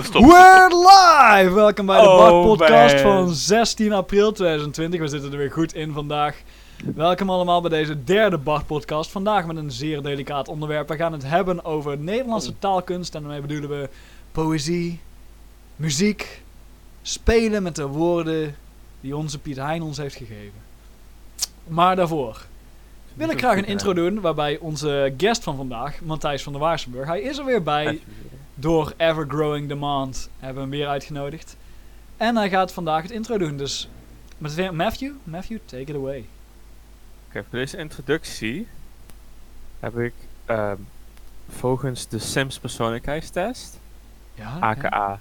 Oh, stop. We're live! Welkom bij de Oh, Bak Podcast man. van 16 april 2020. We zitten er weer goed in vandaag. Welkom allemaal bij deze derde Bart Podcast. Vandaag met een zeer delicaat onderwerp. We gaan het hebben over Nederlandse taalkunst. En daarmee bedoelen we poëzie, muziek, spelen met de woorden die onze Piet Hein ons heeft gegeven. Maar daarvoor wil ik graag een intro doen waarbij onze guest van vandaag, Matthijs van der Waarsenburg, hij is er weer bij door Ever Growing Demand hebben we hem weer uitgenodigd. En hij gaat vandaag het intro doen. Dus Matthew, Matthew, take it away. Oké, voor deze introductie heb ik ehm, volgens de Sims persoonlijkheidstest, Ja, aka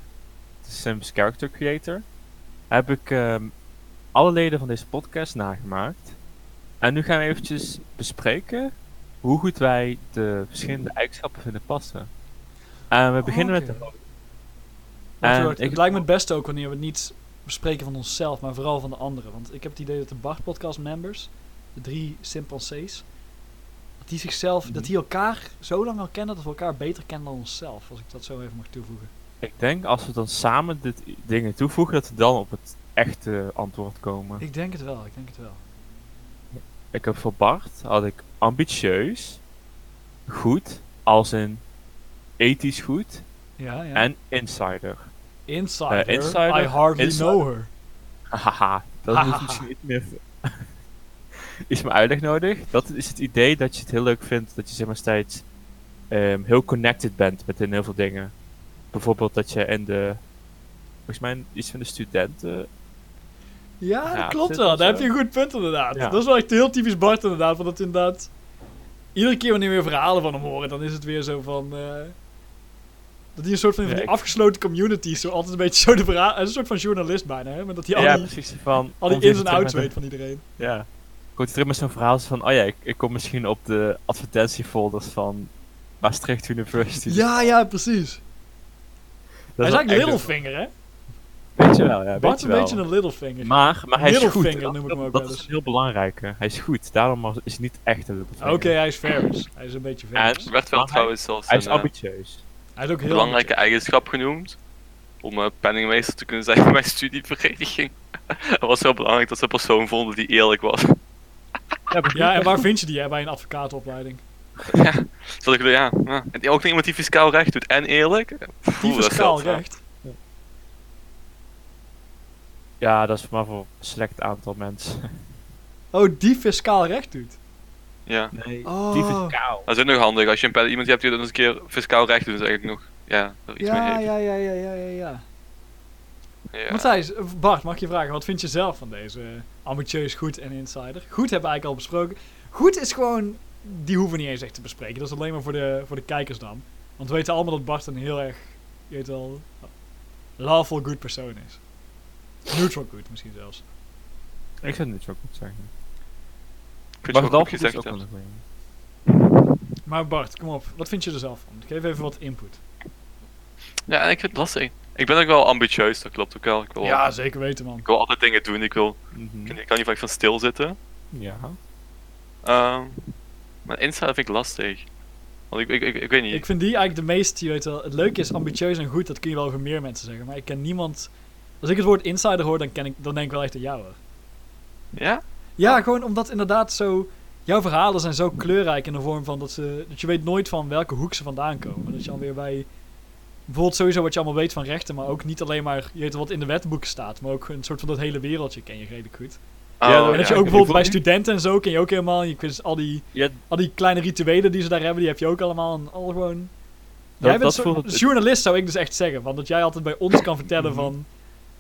de Sims Character Creator, heb ik ehm, alle leden van deze podcast nagemaakt. En nu gaan we eventjes bespreken hoe goed wij de verschillende eigenschappen vinden passen. En we beginnen Oké. met de hoofd. Wacht, En ik- het lijkt me het beste ook wanneer we het niet bespreken van onszelf, maar vooral van de anderen. Want ik heb het idee dat de Bart Podcast members, de drie chimpansees, dat die zichzelf, dat die elkaar zo lang al kennen dat we elkaar beter kennen dan onszelf. Als ik dat zo even mag toevoegen. Ik denk als we dan samen dit dingen toevoegen, dat we dan op het echte antwoord komen. Ik denk het wel, ik denk het wel. Ik heb voor Bart had ik ambitieus, goed, als in ethisch goed Ja, ja. en insider. Insider, eh, insider, I hardly insider. know her. Hahaha, dat is misschien meer. is mijn uitleg nodig? Dat is het idee dat je het heel leuk vindt dat je zeg maar steeds ehm, heel connected bent met heel veel dingen. Bijvoorbeeld dat je in de, volgens mij iets van de studenten Ja, dat klopt wel. Daar heb je een goed punt inderdaad. Ja. Dat is wel echt heel typisch Bart inderdaad. Want dat inderdaad... Iedere keer wanneer we verhalen van hem horen, dan is het weer zo van... eh, dat hij een soort van, van die ik- afgesloten community, zo altijd een beetje zo de verhaal... Een soort van journalist bijna, hè? Maar dat hij al ja, die, precies van al die ins en outs weet van iedereen. een- Ja. Ik hoorde terug met zo'n verhaal van, oh ja, ik, ik kom misschien op de advertentiefolders van Maastricht University. Ja, ja, precies. Dat hij is eigenlijk Littlefinger, hè? Weet je wel, ja. Bart is een beetje een Littlefinger. Maar, maar hij is goed. Noem ik hem ook dat wel is heel belangrijke. Hij is goed. Daarom is hij niet echt een Oké, Littlefinger. hij is Ferris. Hij is een beetje En- Ferris. Er werd wel Maar hij- trouwens zelfs Hij is eh, ambitieus. Hij is ook heel belangrijke eigenschap genoemd. Om eh, penningmeester te kunnen zijn bij mijn studievereniging. Het was heel belangrijk dat ze een persoon vonden die eerlijk was. Ja, en waar vind je die hè, bij een advocatenopleiding? ja, zal ik ja, ja. En ook iemand die fiscaal recht doet en eerlijk. Die Oeh, dat is fiscaal recht. Ja, dat is maar voor een select aantal mensen. Oh, die fiscaal recht doet. Ja, Nee, Oh. die fiscaal. dat is ook nog handig. Als je een iemand hebt die dan eens een keer fiscaal recht doet, is eigenlijk nog ja, er iets mee Ja, heeft. ja, ja, ja, ja, ja, ja. Ja. Matthijs, eh, Bart, mag je vragen, wat vind je zelf van deze eh, ambitieus, goed en insider? Goed hebben we eigenlijk al besproken. Goed is gewoon, die hoeven we niet eens echt te bespreken. Dat is alleen maar voor de, voor de kijkers dan. Want we weten allemaal dat Bart een heel erg, je weet wel, lawful good persoon is. Neutral good misschien zelfs. Ik zou het niet zo goed zeggen. Goed is ook een goeie. Maar Bart, kom op, wat vind je er zelf van? Geef even wat input. Ja, en ik vind het lastig. Ik ben ook wel ambitieus, dat klopt ook wel. Ik wil, Ja, zeker weten man. ik wil altijd dingen doen. Ik, wil, Mhm. ik kan niet vaak van stilzitten. Ja. Ehm maar insider vind ik lastig. Want ik, ik, ik, ik weet niet. Ik vind die eigenlijk de meest, je weet wel, het leuke is ambitieus en goed, dat kun je wel over meer mensen zeggen. Maar ik ken niemand, als ik het woord insider hoor, dan, ken ik, dan denk ik wel echt aan jou hoor. Ja? Ja, gewoon omdat inderdaad zo, jouw verhalen zijn zo kleurrijk in de vorm van dat ze, dat je weet nooit van welke hoek ze vandaan komen. Dat je alweer bij, bijvoorbeeld sowieso wat je allemaal weet van rechten, maar ook niet alleen maar, je weet wat in de wetboeken staat, maar ook een soort van dat hele wereldje ken je redelijk goed. Oh, Ja, en dat ja, je ook bijvoorbeeld bij studenten en zo ken je ook helemaal, je kunt al die Ja, al die kleine rituelen die ze daar hebben, die heb je ook allemaal. En al gewoon. Dat- jij bent dat zo, journalist, zou ik dus echt zeggen. Want dat jij altijd bij ons kan vertellen Mhm. van.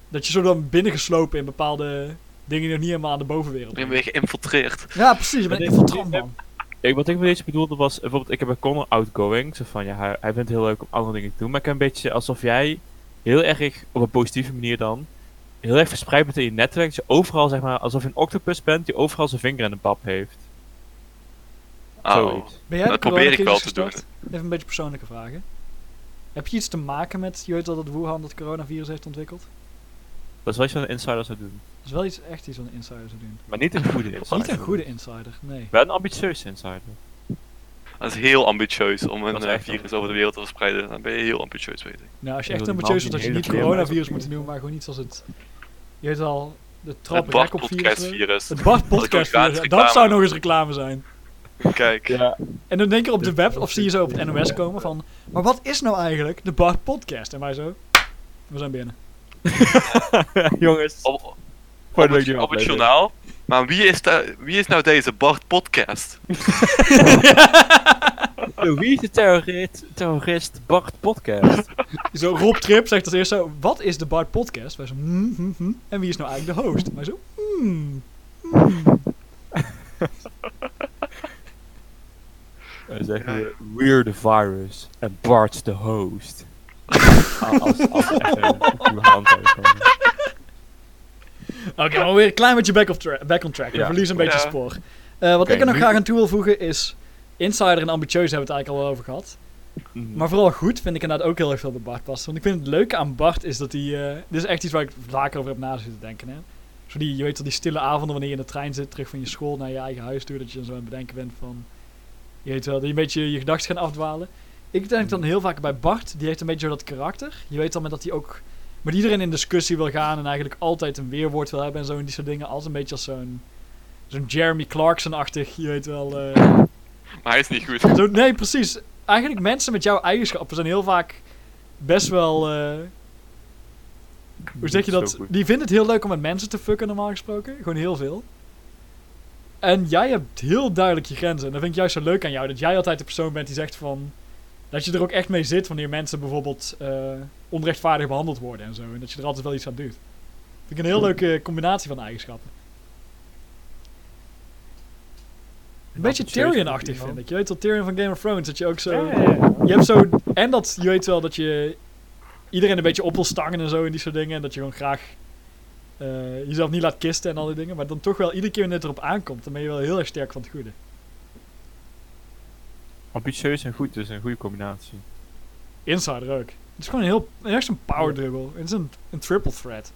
Dat je zo dan binnengeslopen in bepaalde dingen die nog niet helemaal aan de bovenwereld Ik ben geïnfiltreerd. Ja, precies. Je bent Maar een infiltrant, man. ik, wat ik een beetje bedoelde was, bijvoorbeeld, ik heb een Connor outgoing. Zo van, ja, hij, hij vindt het heel leuk om andere dingen te doen. Maar ik heb een beetje alsof jij heel erg, op een positieve manier dan, heel erg verspreid bent in je netwerk. Dat je overal, zeg maar, alsof je een octopus bent, die overal zijn vinger in de pap heeft. Oh. Ben Dat probeer ik wel te doen. Even een beetje persoonlijke vragen. Heb je iets te maken met, je weet wel dat Wuhan dat coronavirus heeft ontwikkeld? Dat is wat je van een insider zou doen. Dat is wel iets echt iets een insider zou doen. Maar niet een goede insider. Niet een goede insider, nee. Wel een ambitieuze insider. Dat is heel ambitieus om een eh, virus ambitieus. over de wereld te verspreiden. Dan ben je heel ambitieus, weet ik. Nou, als je echt ambitieus wordt, dat je niet coronavirus moet noemen, maar gewoon iets als het... Je weet al, de Het trap Bart virus. Podcast virus. Het Bart Podcast virus. Dat zou nog eens reclame zijn. Kijk. Ja. En dan denk je op de web, of zie je zo op het NOS komen van... Maar wat is nou eigenlijk de Bart Podcast? En wij zo... We zijn binnen. Jongens, Op, op, de het, op journaal. Maar wie is, wie is nou deze Bart Podcast? Wie is de terrorist, terrorist Bart Podcast? Zo, Rob Trip zegt als eerst zo... Wat is de Bart Podcast? Wij zo... hmm, hmm, hmm. En wie is nou eigenlijk de host? En wij zo... Hmm. hmm. Dan zeggen we, we're the virus en Bart's the host. als, als, als echt een goede hand Oké, maar weer een klein beetje back, of tra- back on track. We Ja. verliezen een beetje Ja. spoor. Eh, wat ik er nog nu- graag aan toe wil voegen is... Insider en ambitieus hebben we het eigenlijk al over gehad. Mhm. Maar vooral goed vind ik inderdaad ook heel erg veel bij Bart passen. Want ik vind het leuke aan Bart is dat hij... eh, dit is echt iets waar ik vaker over heb na zitten denken. Hè? Zo die, je weet wel, die stille avonden wanneer je in de trein zit, terug van je school naar je eigen huis toe. Dat je dan zo aan het bedenken bent van... Je weet wel, dat je een beetje je gedachten gaan afdwalen. Ik denk dan heel vaak bij Bart, die heeft een beetje zo dat karakter. Je weet dan met dat hij ook met iedereen in discussie wil gaan en eigenlijk altijd een weerwoord wil hebben en zo en die soort dingen. Altijd een beetje als zo'n zo'n Jeremy Clarkson-achtig, je weet wel. eh, Maar hij is niet goed. zo, nee, precies. Eigenlijk mensen met jouw eigenschappen zijn heel vaak best wel. eh, hoe zeg je dat? Die vinden het heel leuk om met mensen te fucken, normaal gesproken. Gewoon heel veel. En jij hebt heel duidelijk je grenzen. En dat vind ik juist zo leuk aan jou. Dat jij altijd de persoon bent die zegt van. Dat je er ook echt mee zit wanneer mensen bijvoorbeeld eh, onrechtvaardig behandeld worden en zo. En dat je er altijd wel iets aan doet. Vind ik een heel leuke combinatie van eigenschappen. Een beetje Tyrion-achtig vind ik. Je weet wel, Tyrion van Game of Thrones. Dat je ook zo... Ja, ja, ja. Je hebt zo... En dat, je weet wel dat je iedereen een beetje op wil stangen en zo en die soort dingen. En dat je gewoon graag eh, jezelf niet laat kisten en al die dingen. Maar dan toch wel iedere keer wanneer het erop aankomt, dan ben je wel heel erg sterk van het goede. Ambitieus en goed, dus een goede combinatie. Insider ook. Het is gewoon een heel... Echt een power dribble. Het is een, een triple threat.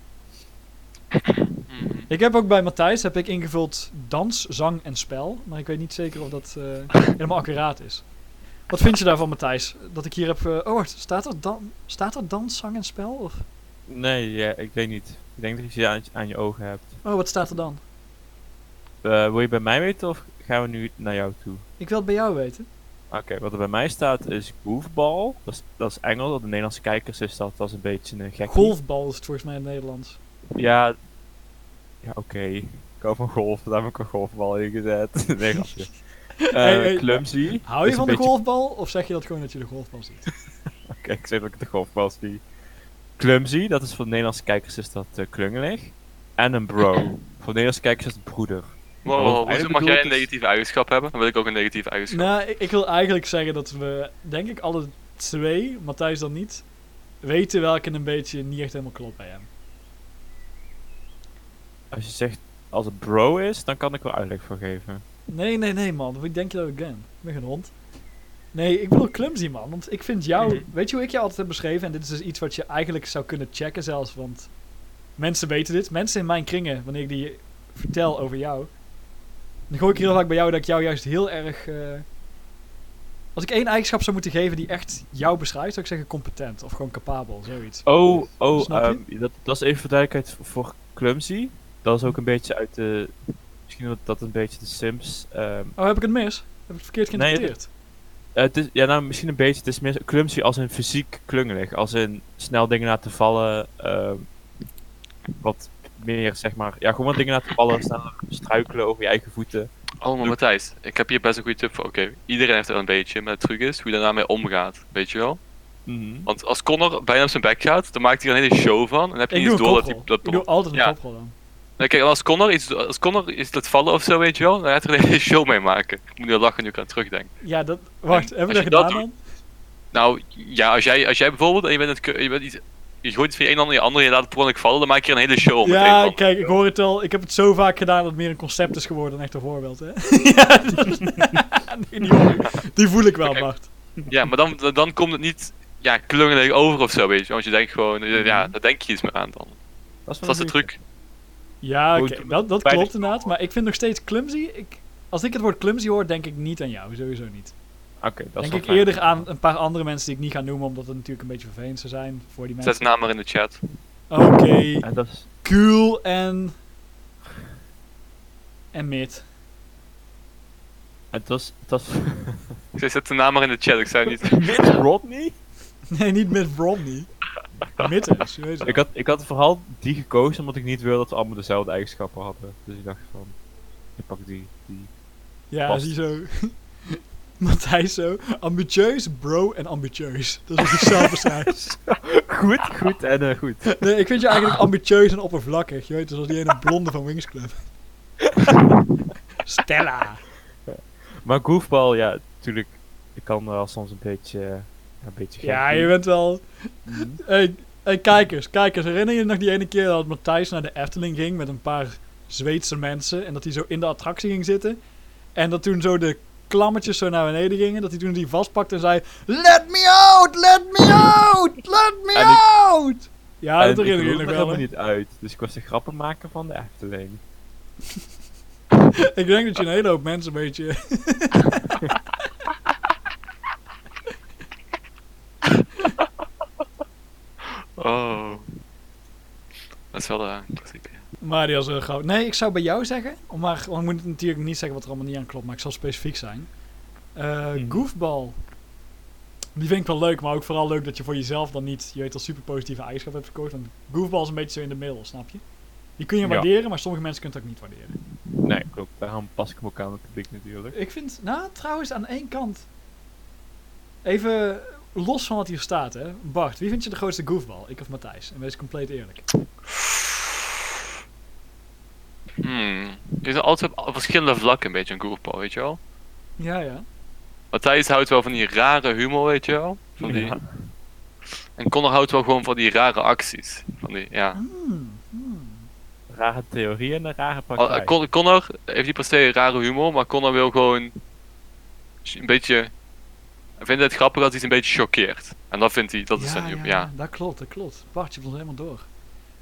Mhm. Ik heb ook bij Matthijs heb ik ingevuld dans, zang en spel. Maar ik weet niet zeker of dat eh, helemaal accuraat is. Wat vind je daarvan, Matthijs? Dat ik hier heb... eh, oh, wacht. Staat er, dan, staat er dans, zang en spel? Of? Nee, ja, ik weet niet. Ik denk dat je ze aan, aan je ogen hebt. Oh, wat staat er dan? Eh, wil je bij mij weten of gaan we nu naar jou toe? Ik wil het bij jou weten. Oké, wat er bij mij staat is goofball. Dat is, dat is Engels, de Nederlandse kijkers is dat, dat is een beetje een gek. Golfbal is het volgens mij in het Nederlands. Ja, ja oké. Ik hou van golf, daar heb ik een golfbal in gezet. nee, grapje. Eh, Hey, hey, clumsy. Hou is je van de beetje- golfbal? Of zeg je dat gewoon dat je de golfbal ziet? Oké, ik zeg dat ik de golfbal zie. Clumsy, dat is voor de Nederlandse kijkers is dat eh, klungelig. En een bro. voor de Nederlandse kijkers is het broeder. Wow, wow, hoezo mag jij een is- negatieve eigenschap hebben? Dan wil ik ook een negatieve eigenschap. nou, ik, ik wil eigenlijk zeggen dat we, denk ik, alle twee, Matthijs dan niet, weten welke een beetje niet echt helemaal klopt bij hem. Als je zegt als het bro is, dan kan ik wel uitleg voor geven. Nee, nee, nee, man. Wie denk je dat ik ben? Ik ben geen hond. Nee, ik bedoel clumsy, man. Want ik vind jou... Mhm. Weet je hoe ik je altijd heb beschreven? En dit is dus iets wat je eigenlijk zou kunnen checken zelfs. Want mensen weten dit. Mensen in mijn kringen, wanneer ik die vertel over jou... Dan gooi ik heel vaak bij jou dat ik jou juist heel erg... eh, als ik één eigenschap zou moeten geven die echt jou beschrijft, zou ik zeggen competent. Of gewoon capabel, zoiets. Oh, oh, ehm, dat, dat is even voor duidelijkheid voor, voor clumsy. Dat is ook een beetje uit de... Misschien dat dat een beetje de Sims... ehm, Oh, heb ik het mis? Heb ik het verkeerd geïnterpreteerd? Eh, het is, ja, nou, misschien een beetje. Het is meer clumsy als in fysiek klungelig. Als in snel dingen laten vallen. ehm, wat meer, zeg maar. Ja, gewoon wat dingen laten vallen. Sneller struikelen over je eigen voeten. Oh, maar Matthijs, ik heb hier best een goede tip voor. Oké, iedereen heeft er een beetje, maar de truc is hoe je daarmee omgaat. Weet je wel? Mhm. Want als Connor bijna op zijn bek gaat, dan maakt hij er een hele show van. En dan heb je Ik niet door dat hij... Dat, Ik doe altijd een Ja. koprol dan. Nee, kijk, als Connor, iets, als Connor iets laat vallen of zo, weet je wel, dan gaat hij er een hele show mee maken. Ik moet nu lachen nu ik aan terugdenk. Ja, dat... Wacht, En hebben we dat gedaan dat dan? Nou, ja, als jij, als jij bijvoorbeeld, en je bent, het, je bent iets... Je gooit van je een ander in je ander en je laat het per ongeluk vallen, dan maak je er een hele show Ja, kijk, ik hoor het al. Ik heb het zo vaak gedaan dat het meer een concept is geworden dan echt een voorbeeld, hè? ja, dat- nee, die, voel ik wel. Bart. Ja, maar dan, dan- komt het niet ja, klungelig over of zo, weet je. Want je denkt gewoon, eh, ja, Mhm. daar denk je iets meer aan dan. Dat is, wel Dat is de truc. Ja, dat, dat klopt inderdaad. Maar ik vind nog steeds clumsy. Ik, als ik het woord clumsy hoor, denk ik niet aan jou. Sowieso niet. Oké, dat is Denk ik fijn. eerder aan een paar andere mensen die ik niet ga noemen, omdat het natuurlijk een beetje vervelend zou zijn voor die Zet mensen. naam maar in de chat. Oké, En dat is... cool en... En mid. Het was... Het was... Ik zei, zet de naam maar in de chat, ik zei niet. Mitt Rodney? Nee, niet Mitt Romney. Mittens. Ik had, ik had vooral die gekozen omdat ik niet wilde dat we allemaal dezelfde eigenschappen hadden. Dus ik dacht van... Ik pak die. die. Ja, Past. Matthijs zo. Ambitieus, bro en ambitieus. Dat is wat ik zelf beschrijf. Goed, goed en eh, goed. Nee, ik vind je eigenlijk ambitieus en oppervlakkig. Je weet, zoals die ene blonde van Wings Club. Stella. Maar goofball, ja, natuurlijk. Ik kan wel soms een beetje... een beetje Ja, doen. je bent wel... Mhm. Hey, hey, kijkers, kijkers. Herinner je je nog die ene keer dat Matthijs naar de Efteling ging met een paar Zweedse mensen. En dat hij zo in de attractie ging zitten. En dat toen zo de klammetjes zo naar beneden gingen. Dat hij toen die vastpakte en zei... Let me out! Let me out! Let me En ik- out! Ja, dat herinner je ik nog er wel. helemaal niet uit. Dus ik was de grappenmaker van de Efteling. Ik denk dat je een hele hoop mensen een beetje... Oh. Dat is wel de. Maar die was heel groot. Nee, ik zou bij jou zeggen... Maar, want ik moet natuurlijk niet zeggen wat er allemaal niet aan klopt. Maar ik zal specifiek zijn. Mhm. Goofball. Die vind ik wel leuk, maar ook vooral leuk dat je voor jezelf dan niet, je weet al super positieve eigenschappen hebt gekozen. Want goofball is een beetje zo in de middel, snap je? Die kun je Ja. waarderen, maar sommige mensen kunnen het ook niet waarderen. Nee, klopt. Daarom pas ik me ook aan het publiek natuurlijk. Ik vind, nou trouwens aan één kant, even los van wat hier staat hè. Bart, wie vind je de grootste goofball? Ik of Matthijs? En wees compleet eerlijk. Hmm. Je zit altijd op verschillende vlakken een beetje een goofball, weet je wel? Ja, ja. Matthijs houdt wel van die rare humor, weet je wel? Van die... Ja. En Connor houdt wel gewoon van die rare acties. Van die, ja. Hmm, hmm. Rare theorie en een rare praktijk. eh, Con- Connor heeft niet per se rare humor, maar Connor wil gewoon een beetje. Hij vindt het grappig als hij is een beetje choqueert. En dat vindt hij, dat is ja, zijn ja, humor. ja, Ja. dat klopt, dat klopt. Bart, je helemaal door.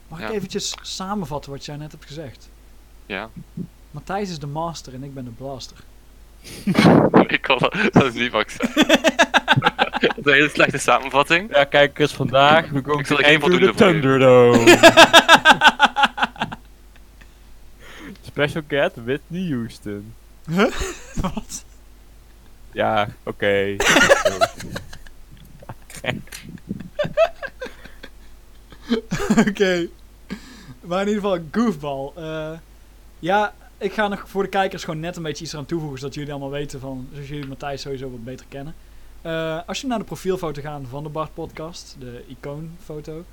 Mag ik Ja. eventjes samenvatten wat jij net hebt gezegd? Ja. Matthijs is de master en ik ben de blaster. Ik kan dat, dat is niet wat ik zei. dat is een hele slechte samenvatting. Ja, kijkers, vandaag we Ik going zal er geen voldoende voor Thunderdome. Special Cat Whitney Houston. Wat? Ja, oké. Oké. Maar in ieder geval, goofball. Eh, ja, ik ga nog voor de kijkers gewoon net een beetje iets eraan toevoegen, zodat jullie allemaal weten van, zodat jullie Matthijs sowieso wat beter kennen. Eh, als je naar de profielfoto gaat van de Bart podcast, de icoonfoto.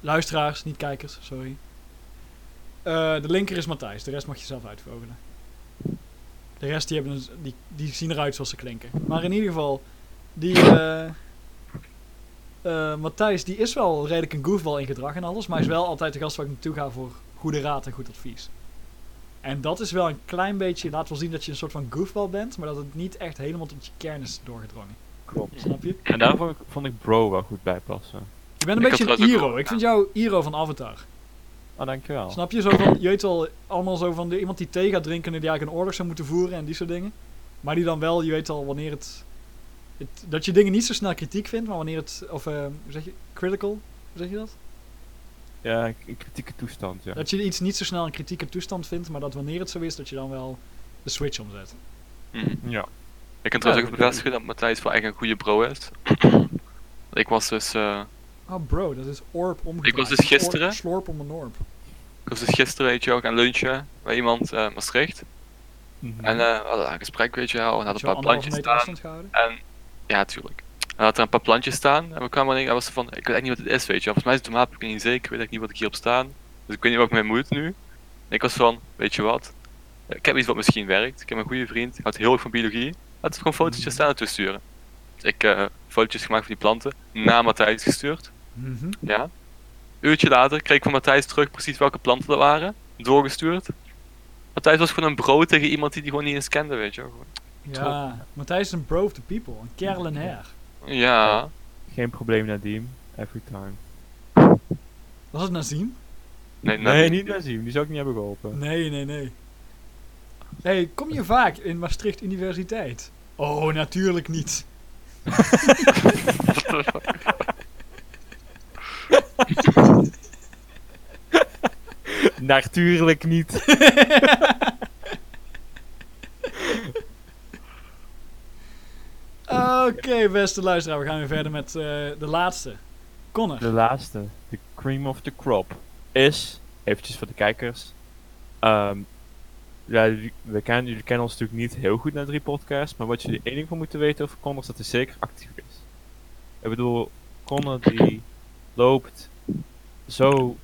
Luisteraars, niet kijkers, sorry. Eh, de linker is Matthijs, de rest mag je zelf uitvogelen. De rest die, hebben die, die zien eruit zoals ze klinken. Maar in ieder geval, die... eh, Matthijs, die is wel redelijk een goofball in gedrag en alles, maar hij is wel altijd de gast waar ik naartoe ga voor goede raad en goed advies. En dat is wel een klein beetje, laat wel zien dat je een soort van goofball bent, maar dat het niet echt helemaal tot je kern is doorgedrongen. Klopt. Snap je? En daar vond ik, vond ik Bro wel goed bij passen. Je bent een Ik beetje een Iro. Ik vind jou Iro van Avatar. Oh, dankjewel. Snap je? Zo van, je weet wel, allemaal zo van de, iemand die thee gaat drinken en die eigenlijk een oorlog zou moeten voeren en die soort dingen. Maar die dan wel, je weet al, wanneer het, het dat je dingen niet zo snel kritiek vindt, maar wanneer het, of eh, hoe zeg je, critical, hoe zeg je dat? Ja, een een kritieke toestand, ja. Dat je iets niet zo snel een kritieke toestand vindt, maar dat wanneer het zo is, dat je dan wel de switch omzet. Mhm. Ja. Ik kan trouwens Ja, ook bevestigen dat Matthijs wel echt een goede bro is. ik was dus, eh, Oh bro, dat is orp omgedraaid. Ik was dus orp- gisteren- Slorp om een orp. ik was dus gisteren weet je wel gaan lunchen bij iemand eh Maastricht. Mhm. En eh, we hadden een gesprek weet je wel, en hadden Had een paar plantjes staan. afstand gehouden? En ja, tuurlijk. En had er een paar plantjes staan. En we kwamen en ik was van, ik weet echt niet wat het is, weet je. Volgens mij is het tomaat, ik weet niet zeker. Ik weet echt niet wat ik hierop staan. Dus ik weet niet wat ik mee moet nu. En ik was van, weet je wat. Ik heb iets wat misschien werkt. Ik heb een goede vriend. Hij houdt heel erg van biologie. Laten we gewoon fotootjes staan naartoe sturen. Dus ik eh fotootjes gemaakt van die planten. Naar Matthijs gestuurd. Mhm. Ja. Uurtje later kreeg ik van Matthijs terug precies welke planten er waren. Doorgestuurd. Matthijs was gewoon een bro tegen iemand die die gewoon niet eens kende, weet je. Gewoon. Ja, Matthijs is een bro of the people. Een kerel en her. Ja. Geen probleem, Nadim. Every time. Was het Nazim? Nee, Nee, nee. niet Nazim. Die zou ik niet hebben geholpen. Nee, nee, nee. hey, kom je vaak in Maastricht Universiteit? Oh, natuurlijk niet. Natuurlijk niet. Oké, beste luisteraar, we gaan weer verder met eh, de laatste. Connor. De laatste, de cream of the crop, is, eventjes voor de kijkers. ehm, ja, we kennen, jullie kennen ons natuurlijk niet heel goed naar drie podcasts, maar wat jullie één ding van moeten weten over Connor is dat hij zeker actief is. Ik bedoel, Connor die loopt zo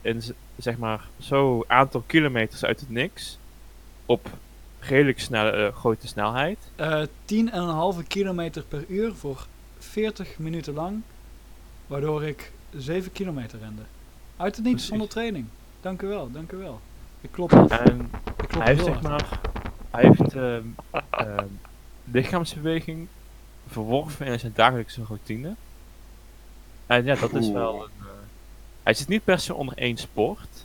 in zeg maar zo aantal kilometers uit het niks op redelijk snelle eh, grote snelheid. Eh 10,5 kilometer per uur voor 40 minuten lang. Waardoor ik 7 kilometer rende. Uit het niets, zonder training. Dank u wel, dank u wel. Ik klop af. En Ik klop hij heeft zeg maar, hij heeft ehm, lichaamsbeweging verworven in zijn dagelijkse routine. En ja, dat is wel een, eh, hij zit niet per se onder één sport.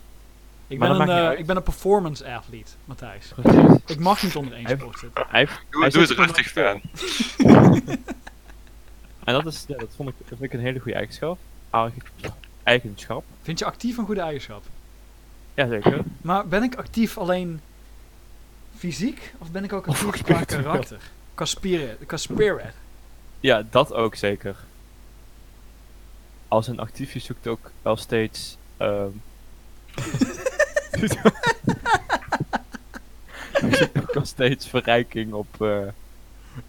Ik maar ben, een, eh, ik ben een performance athlete, Matthijs. Precies. Ik mag niet onder één sport zitten. Hij Doe, hij doe er rustig, fan. En dat, is, ja, dat, vond ik, dat vind ik een hele goede eigenschap. Eigen- Eigenschap. Vind je actief een goede eigenschap? Jazeker. Maar ben ik actief alleen fysiek? Of ben ik ook actief ook qua karakter? Qua spirit? Qua spirit? Ja, dat ook zeker. Als een actiefje zoekt ook wel steeds. Ehm zoekt ook wel steeds verrijking op. eh,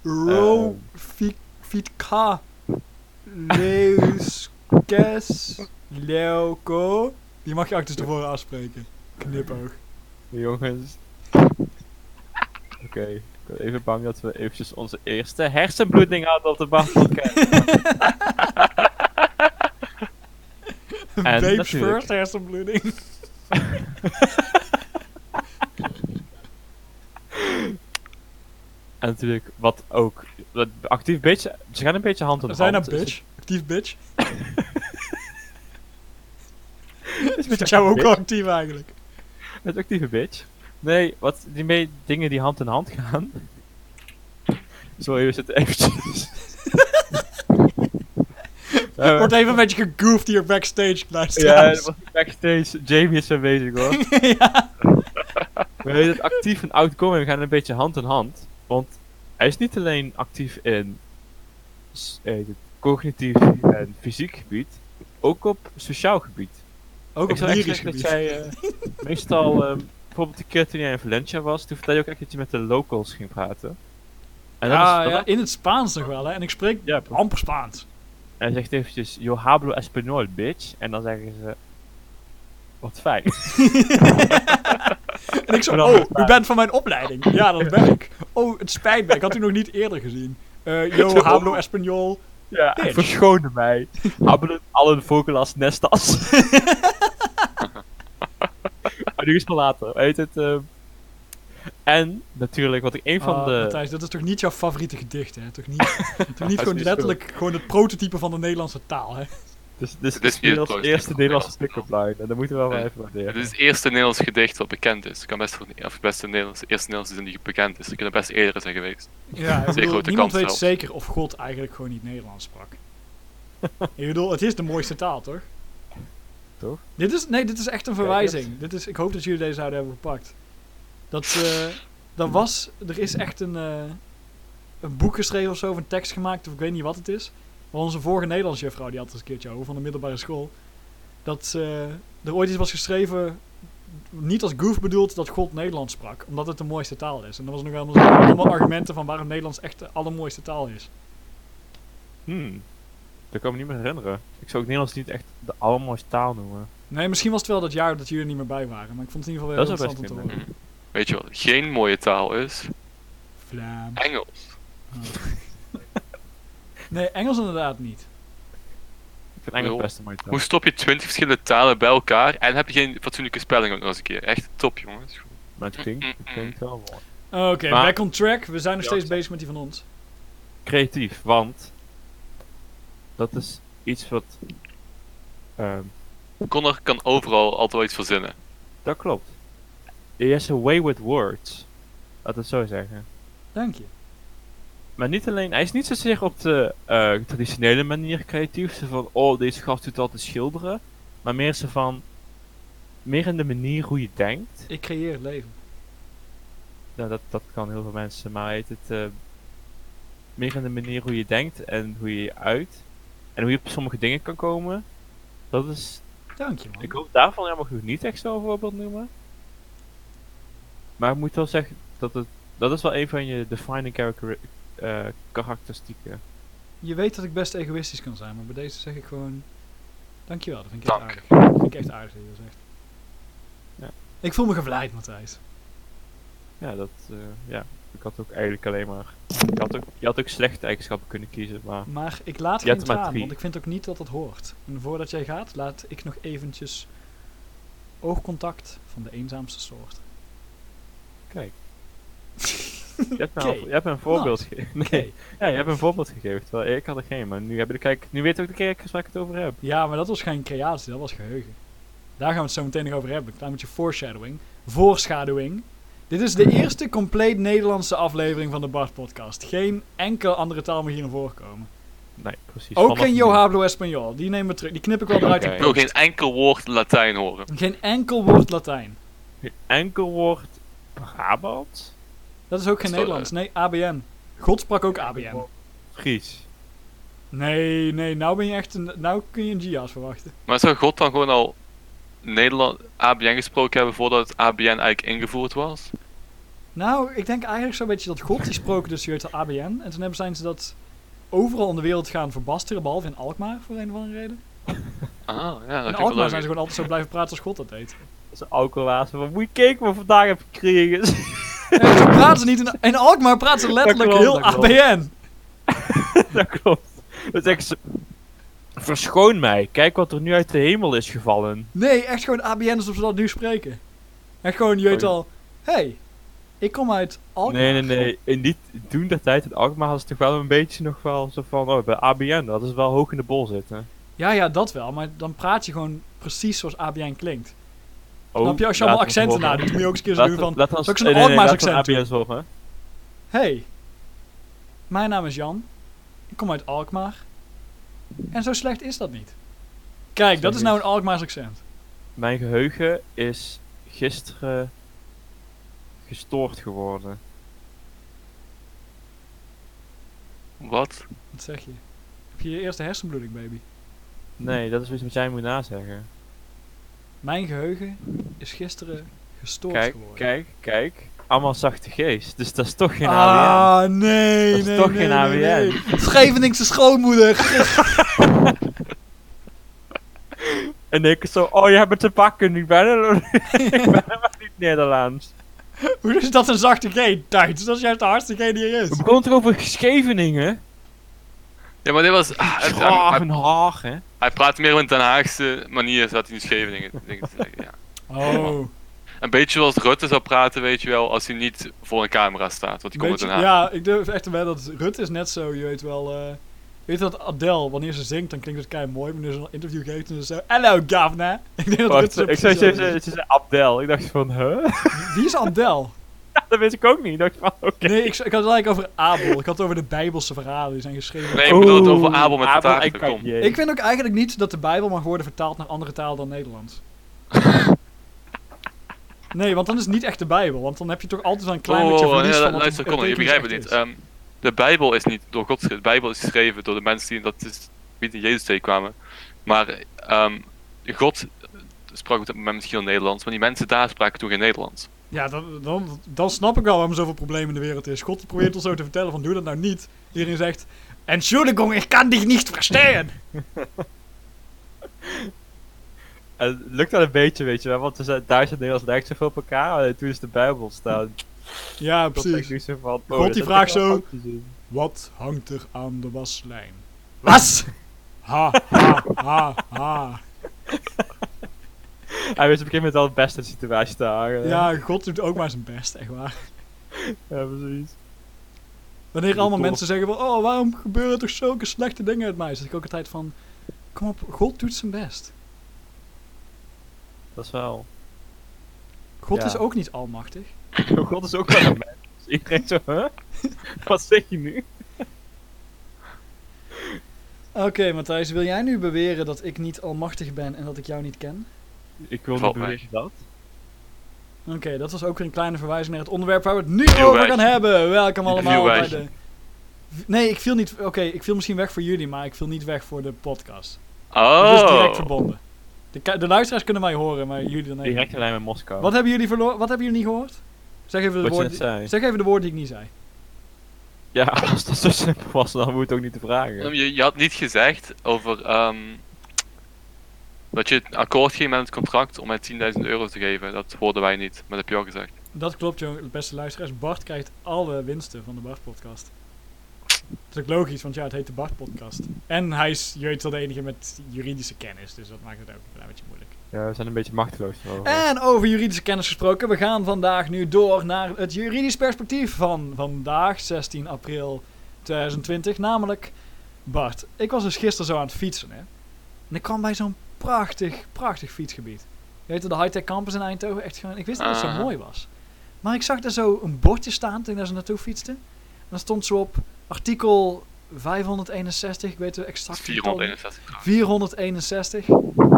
Ro, fi- Fitka, Leuskes, Leuko. Die mag je achterstevoren afspreken. Knipoog. jongens. Oké, ik ben even bang dat we eventjes onze eerste hersenbloeding hadden op de Bach-podcast. En Babes first hersenbloeding. En natuurlijk, wat ook. Actief beetje. Ze gaan een beetje hand in We hand. zijn een Dus bitch. Actief bitch. is vind jou ook actief eigenlijk. Is actieve bitch. Nee, wat die mee, dingen die hand in hand gaan. Sorry, we zitten eventjes. Eh, Wordt even een beetje gegoofd hier backstage, ja, dat was backstage. Jamie is bezig hoor. ja. We weten actief en outgoing gaan een beetje hand in hand. Want hij is niet alleen actief in eh, het cognitief en fysiek gebied, ook op sociaal gebied. Ook Ik op lyrisch zeggen dat gebied. jij eh, meestal, bijvoorbeeld de keer toen jij in Valencia was, toen vertelde je ook echt dat je met de locals ging praten. En dat Ja, in het Spaans nog wel, hè. En ik spreek Ja, amper Spaans. En hij zegt eventjes, yo hablo español, bitch. En dan zeggen ze, wat fijn. En ik zo, oh, u bent van mijn opleiding. Ja, dat ben ik. Oh, het spijt me, ik had u nog niet eerder gezien. Eh yo, hablo español. Ja, Bitch. verschoonde mij. Hablo alle vogelas nestas. maar nu is het later, weet het. ehm. En natuurlijk, wat ik een van Ah, de... Matthijs, dit is toch niet jouw favoriete gedicht, hè? Toch niet, toch niet gewoon niet letterlijk gewoon het prototype van de Nederlandse taal, hè? Dus, dus Het is eerste van Nederlandse line. En dat moeten we wel Ja. even waarderen. Het is het eerste Nederlands gedicht wat bekend is. Het kan best, wel- of het beste Nederlands, eerste Nederlandse zin die bekend is. Er kunnen best eerder zijn geweest. Ja, ik Zeer bedoel, grote niemand kans weet zelfs. zeker of God eigenlijk gewoon niet Nederlands sprak. ik bedoel, het is de mooiste taal, toch? Toch? Dit is, nee, dit is echt een verwijzing. Dit is, ik hoop dat jullie deze zouden hebben gepakt. Dat, eh dat was, er is echt een, eh, een boek geschreven of zo, of een tekst gemaakt, of ik weet niet wat het is. Maar onze vorige Nederlands juffrouw, die had het eens een keertje over, van de middelbare school. Dat eh, er ooit iets was geschreven, niet als goof bedoeld, dat God Nederlands sprak. Omdat het de mooiste taal is. En er was nog wel allemaal argumenten van waarom Nederlands echt de allermooiste taal is. Hmm. Dat kan ik me niet meer herinneren. Ik zou ook Nederlands niet echt de allermooiste taal noemen. Nee, misschien was het wel dat jaar dat jullie er niet meer bij waren. Maar ik vond het in ieder geval Dat heel interessant om te horen. Weet je wat geen mooie taal is? Vlaam. Engels. Nee, Engels inderdaad niet. Ik vind Engels best een mooie taal. Hoe stop je 20 verschillende talen bij elkaar en heb je geen fatsoenlijke spelling ook nog eens een keer? Echt top, jongens. Maar het klinkt, het klinkt wel mooi. Oké, Maar- back on track. We zijn nog steeds bezig met die van ons. Creatief, want dat is iets wat. ehm, Connor kan overal altijd wel iets verzinnen. dat klopt. He has a way with words. Laat het zo zeggen. Dank je. Maar niet alleen, hij is niet zozeer op de eh, traditionele manier creatief. Zo van, oh, deze gast doet altijd schilderen. Maar meer zo van, meer in de manier hoe je denkt. Ik creëer het leven. Nou, dat, dat kan heel veel mensen, maar heet het eh, meer in de manier hoe je denkt en hoe je je uit. En hoe je op sommige dingen kan komen. Dat is, Dank je man. ik hoop daarvan genoeg niet echt zo'n voorbeeld noemen. Maar ik moet wel zeggen, dat, het, dat is wel een van je defining character, eh, karakteristieken. Je weet dat ik best egoïstisch kan zijn, maar bij deze zeg ik gewoon... Dankjewel, dat vind ik echt Dank. aardig. Dat vind ik echt aardig dat je dat zegt. Ja. Ik voel me gevleid, Matthijs. Ja, dat, eh, ja. Ik had ook eigenlijk alleen maar... Je had ook, je had ook slechte eigenschappen kunnen kiezen, maar... Maar ik laat geen traan, drie. want ik vind ook niet dat dat hoort. En voordat jij gaat, laat ik nog eventjes oogcontact van de eenzaamste soort. Kijk. Je hebt me, al- Oké. je hebt me een voorbeeld gegeven. Nee. Ja, je hebt me een voorbeeld gegeven, terwijl ik had er geen. Maar nu, heb je de, kijk, nu weet je ook de kijkers waar ik het over heb. Ja, maar dat was geen creatie, dat was geheugen. Daar gaan we het zo meteen nog over hebben. Een klein beetje foreshadowing. Voorschaduwing. Dit is de eerste compleet Nederlandse aflevering van de Bart podcast. Geen enkele andere taal mag hierin voorkomen. Nee, precies. Ook geen. Yo Hablo Español. Die nemen we terug. Die knip ik wel eruit. Oké. in Ik wil geen enkel woord Latijn horen. geen enkel woord Latijn. Geen enkel woord Brabant? Dat is ook geen Is dat, Nederlands. Nee, ABN. God sprak ook ABN. Fries. Nee, nee, nou ben je echt een, nou kun je een Gia's verwachten. Maar zou God dan gewoon al Nederland ABN gesproken hebben voordat het ABN eigenlijk ingevoerd was? Nou, ik denk eigenlijk zo'n beetje dat God die sprak dus uit de ABN. En toen hebben zijn ze dat overal in de wereld gaan verbasteren, behalve in Alkmaar voor een of andere reden. Ah, ja, dat In Alkmaar zijn ze gewoon altijd zo blijven praten als God dat deed. Dat is een alcoholaas van, moet je kijken wat vandaag heb gekregen. Zo praten ze niet in, in Alkmaar praten ze letterlijk klopt, heel dat klopt. ABN. dat klopt. Dan zeggen ze, verschoon mij, kijk wat er nu uit de hemel is gevallen. Nee, echt gewoon ABN alsof ze dat nu spreken. Echt gewoon, je weet al, hey, ik kom uit Alkmaar. Nee, nee, nee. In die, toen dat tijd in Alkmaar had ze toch wel een beetje nog wel zo van, oh, bij ABN, dat is wel hoog in de bol zitten. Ja, ja, dat wel, maar dan praat je gewoon precies zoals ABN klinkt. Oh, Snap je? Als je allemaal accenten nadoet, moet je ook eens een keer zo doen van... zal ik zo'n nee, nee, nee, Alkmaars accent horen. Hey, mijn naam is Jan. Ik kom uit Alkmaar. En zo slecht is dat niet. Kijk, dat is nou een Alkmaars accent. Mijn geheugen is gisteren gestoord geworden. Wat? Wat zeg je? Heb je je eerste hersenbloeding, baby? Nee, dat is iets wat jij moet nazeggen. Mijn geheugen is gisteren gestoord Kijk, geworden. kijk, kijk. Allemaal zachte geest. Dus dat is toch geen ABN. ah, nee, Dat is nee, toch nee, geen nee, ABN. nee. Scheveningse schoonmoeder. En ik zo, oh je hebt het te pakken. Ik ben, er- ik ben helemaal niet Nederlands. Hoe is dat een zachte G? Duits, dat is juist de hardste G die er is. We begonnen toch over Scheveningen? Ja, maar dit was... ah, het- hij, Graag hij, en Haag, hè? hij praat meer met Den Haagse manier, zodat hij in Scheveningen dingen te zeggen, ja. Oh, Een beetje zoals Rutte zou praten, weet je wel, als hij niet voor een camera staat. Want die komt uit Beetje- Den Haag. ja, ik durf echt te wedden dat Rutte is net zo, je weet wel. eh weet je dat Adele, wanneer ze zingt, dan klinkt het kei mooi. Wanneer ze een interview geeft, en ze zo, Hello, governor. Ik denk dat Wacht, Rutte zo ik zei, ze, is. ze zei Abdel. Ik dacht van, huh? Wie is Adele? Dat wist ik ook niet. Ik dacht van, oké. Nee, ik, ik had het eigenlijk over Abel. Ik had het over de Bijbelse verhalen die zijn geschreven. Nee, ik bedoel het over Abel met Abel de taart. Kanye. Ik vind ook eigenlijk niet dat de Bijbel mag worden vertaald naar andere taal dan Nederlands. Nee, want dan is het niet echt de Bijbel. Want dan heb je toch altijd een klein Oh, beetje oh, verlies nee, van wat luister, kom, je begrijpt het niet. Ehm, de Bijbel is niet door God geschreven. De Bijbel is geschreven door de mensen die dat is, niet in Jezus tegenkwamen. Maar ehm, God sprak op dat moment misschien al Nederlands, maar die mensen daar spraken toen geen Nederlands. Ja, dan, dan, dan snap ik wel waarom zoveel problemen in de wereld is. God probeert ons zo te vertellen van doe dat nou niet. Iedereen zegt, Entschuldigung, ik kan dich niet verstaan. Het lukt wel een beetje, weet je wel. Want er zijn Duits en Nederlands lijkt zoveel op elkaar. En toen is de Bijbel staan. Ja, Dat precies. van, oh, God dat die vraagt zo-. Wat hangt er aan de waslijn? Was? Ha, ha, ha, ha. Hij wist op een gegeven moment wel het beste situatie te hangen. Ja, God doet ook maar zijn best, echt waar. ja precies. Wanneer allemaal Tof. mensen zeggen van, oh, waarom gebeuren toch zulke slechte dingen uit mij? Zeg ik ook altijd van, kom op, God doet zijn best. Dat is wel. God Ja. is ook niet almachtig. God is ook wel een mens. Dus Iedereen zo, huh? Wat zeg je nu? Oké, Matthijs, wil jij nu beweren dat ik niet almachtig ben en dat ik jou niet ken? Ik wil niet Valt beweren dat. Oké, dat was ook weer een kleine verwijzing naar het onderwerp waar we het nu over gaan hebben. Welkom allemaal bij de... Nee, ik viel niet... Oké, ik viel misschien weg voor jullie, maar ik viel niet weg voor de podcast. Oh. Het is direct verbonden. De, de luisteraars kunnen mij horen, maar jullie dan even. Direct lijn met Moskou. Wat hebben jullie verloren? Wat hebben jullie niet gehoord? Zeg even, de zei. zeg even de woorden die ik niet zei. Ja, als dat zo simpel was, dan moet het ook niet te vragen. Je, je had niet gezegd over ehm, dat je het akkoord ging met het contract om mij 10.000 euro te geven. Dat hoorden wij niet, maar dat heb je al gezegd. Dat klopt, joh, beste luisteraars. Bart krijgt alle winsten van de Bart-podcast. Dat is ook logisch, want ja, het heet de Bart-podcast. En hij is, je weet wel, de enige met juridische kennis, dus dat maakt het ook een klein beetje moeilijk. Ja, we zijn een beetje machteloos. En over juridische kennis gesproken, we gaan vandaag nu door naar het juridisch perspectief van vandaag, 16 april 2020. Namelijk, Bart, ik was dus gisteren zo aan het fietsen, hè. En ik kwam bij zo'n prachtig, prachtig fietsgebied. Je weet de high-tech campus in Eindhoven, echt gewoon, ik wist niet dat het zo Aha. mooi was. Maar ik zag daar zo een bordje staan toen ik daar zo naartoe fietste. En daar stond zo op, artikel 561, ik weet het exact getal niet. 461 trouwens. 461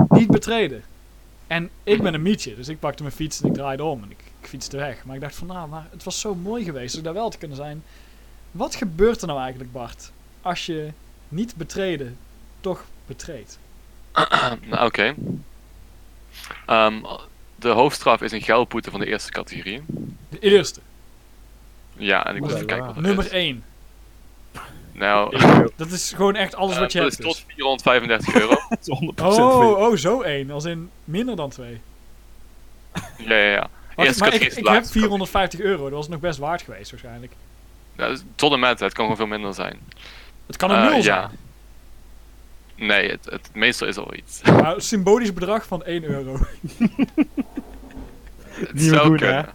niet betreden. En ik ben een mietje, dus ik pakte mijn fiets en ik draaide om en ik, ik fietste weg. Maar ik dacht van, nou, maar het was zo mooi geweest om daar wel te kunnen zijn. Wat gebeurt er nou eigenlijk, Bart, als je niet betreden toch betreedt? Nou, oké. Ehm, de hoofdstraf is een geldboete van de eerste categorie. De eerste, Ja, en ik moet even kijken wat dat nummer is. 1. Nou, Dat is gewoon echt alles wat je eh, hebt. dat is dus. tot 435 euro. Dat is 100% Oh, oh, zo één. Als in minder dan twee. ja, ja, ja. Wacht, Eerste maar ik, categorie is de ik heb laagste 450 euro, dat was nog best waard geweest waarschijnlijk. Ja, dus tot en met, het kan gewoon veel minder zijn. Het kan een Eh, nul zijn. Nee, het, het meestal is al iets. Maar een symbolisch bedrag van 1 euro. Het Niet meer zou doen, kunnen.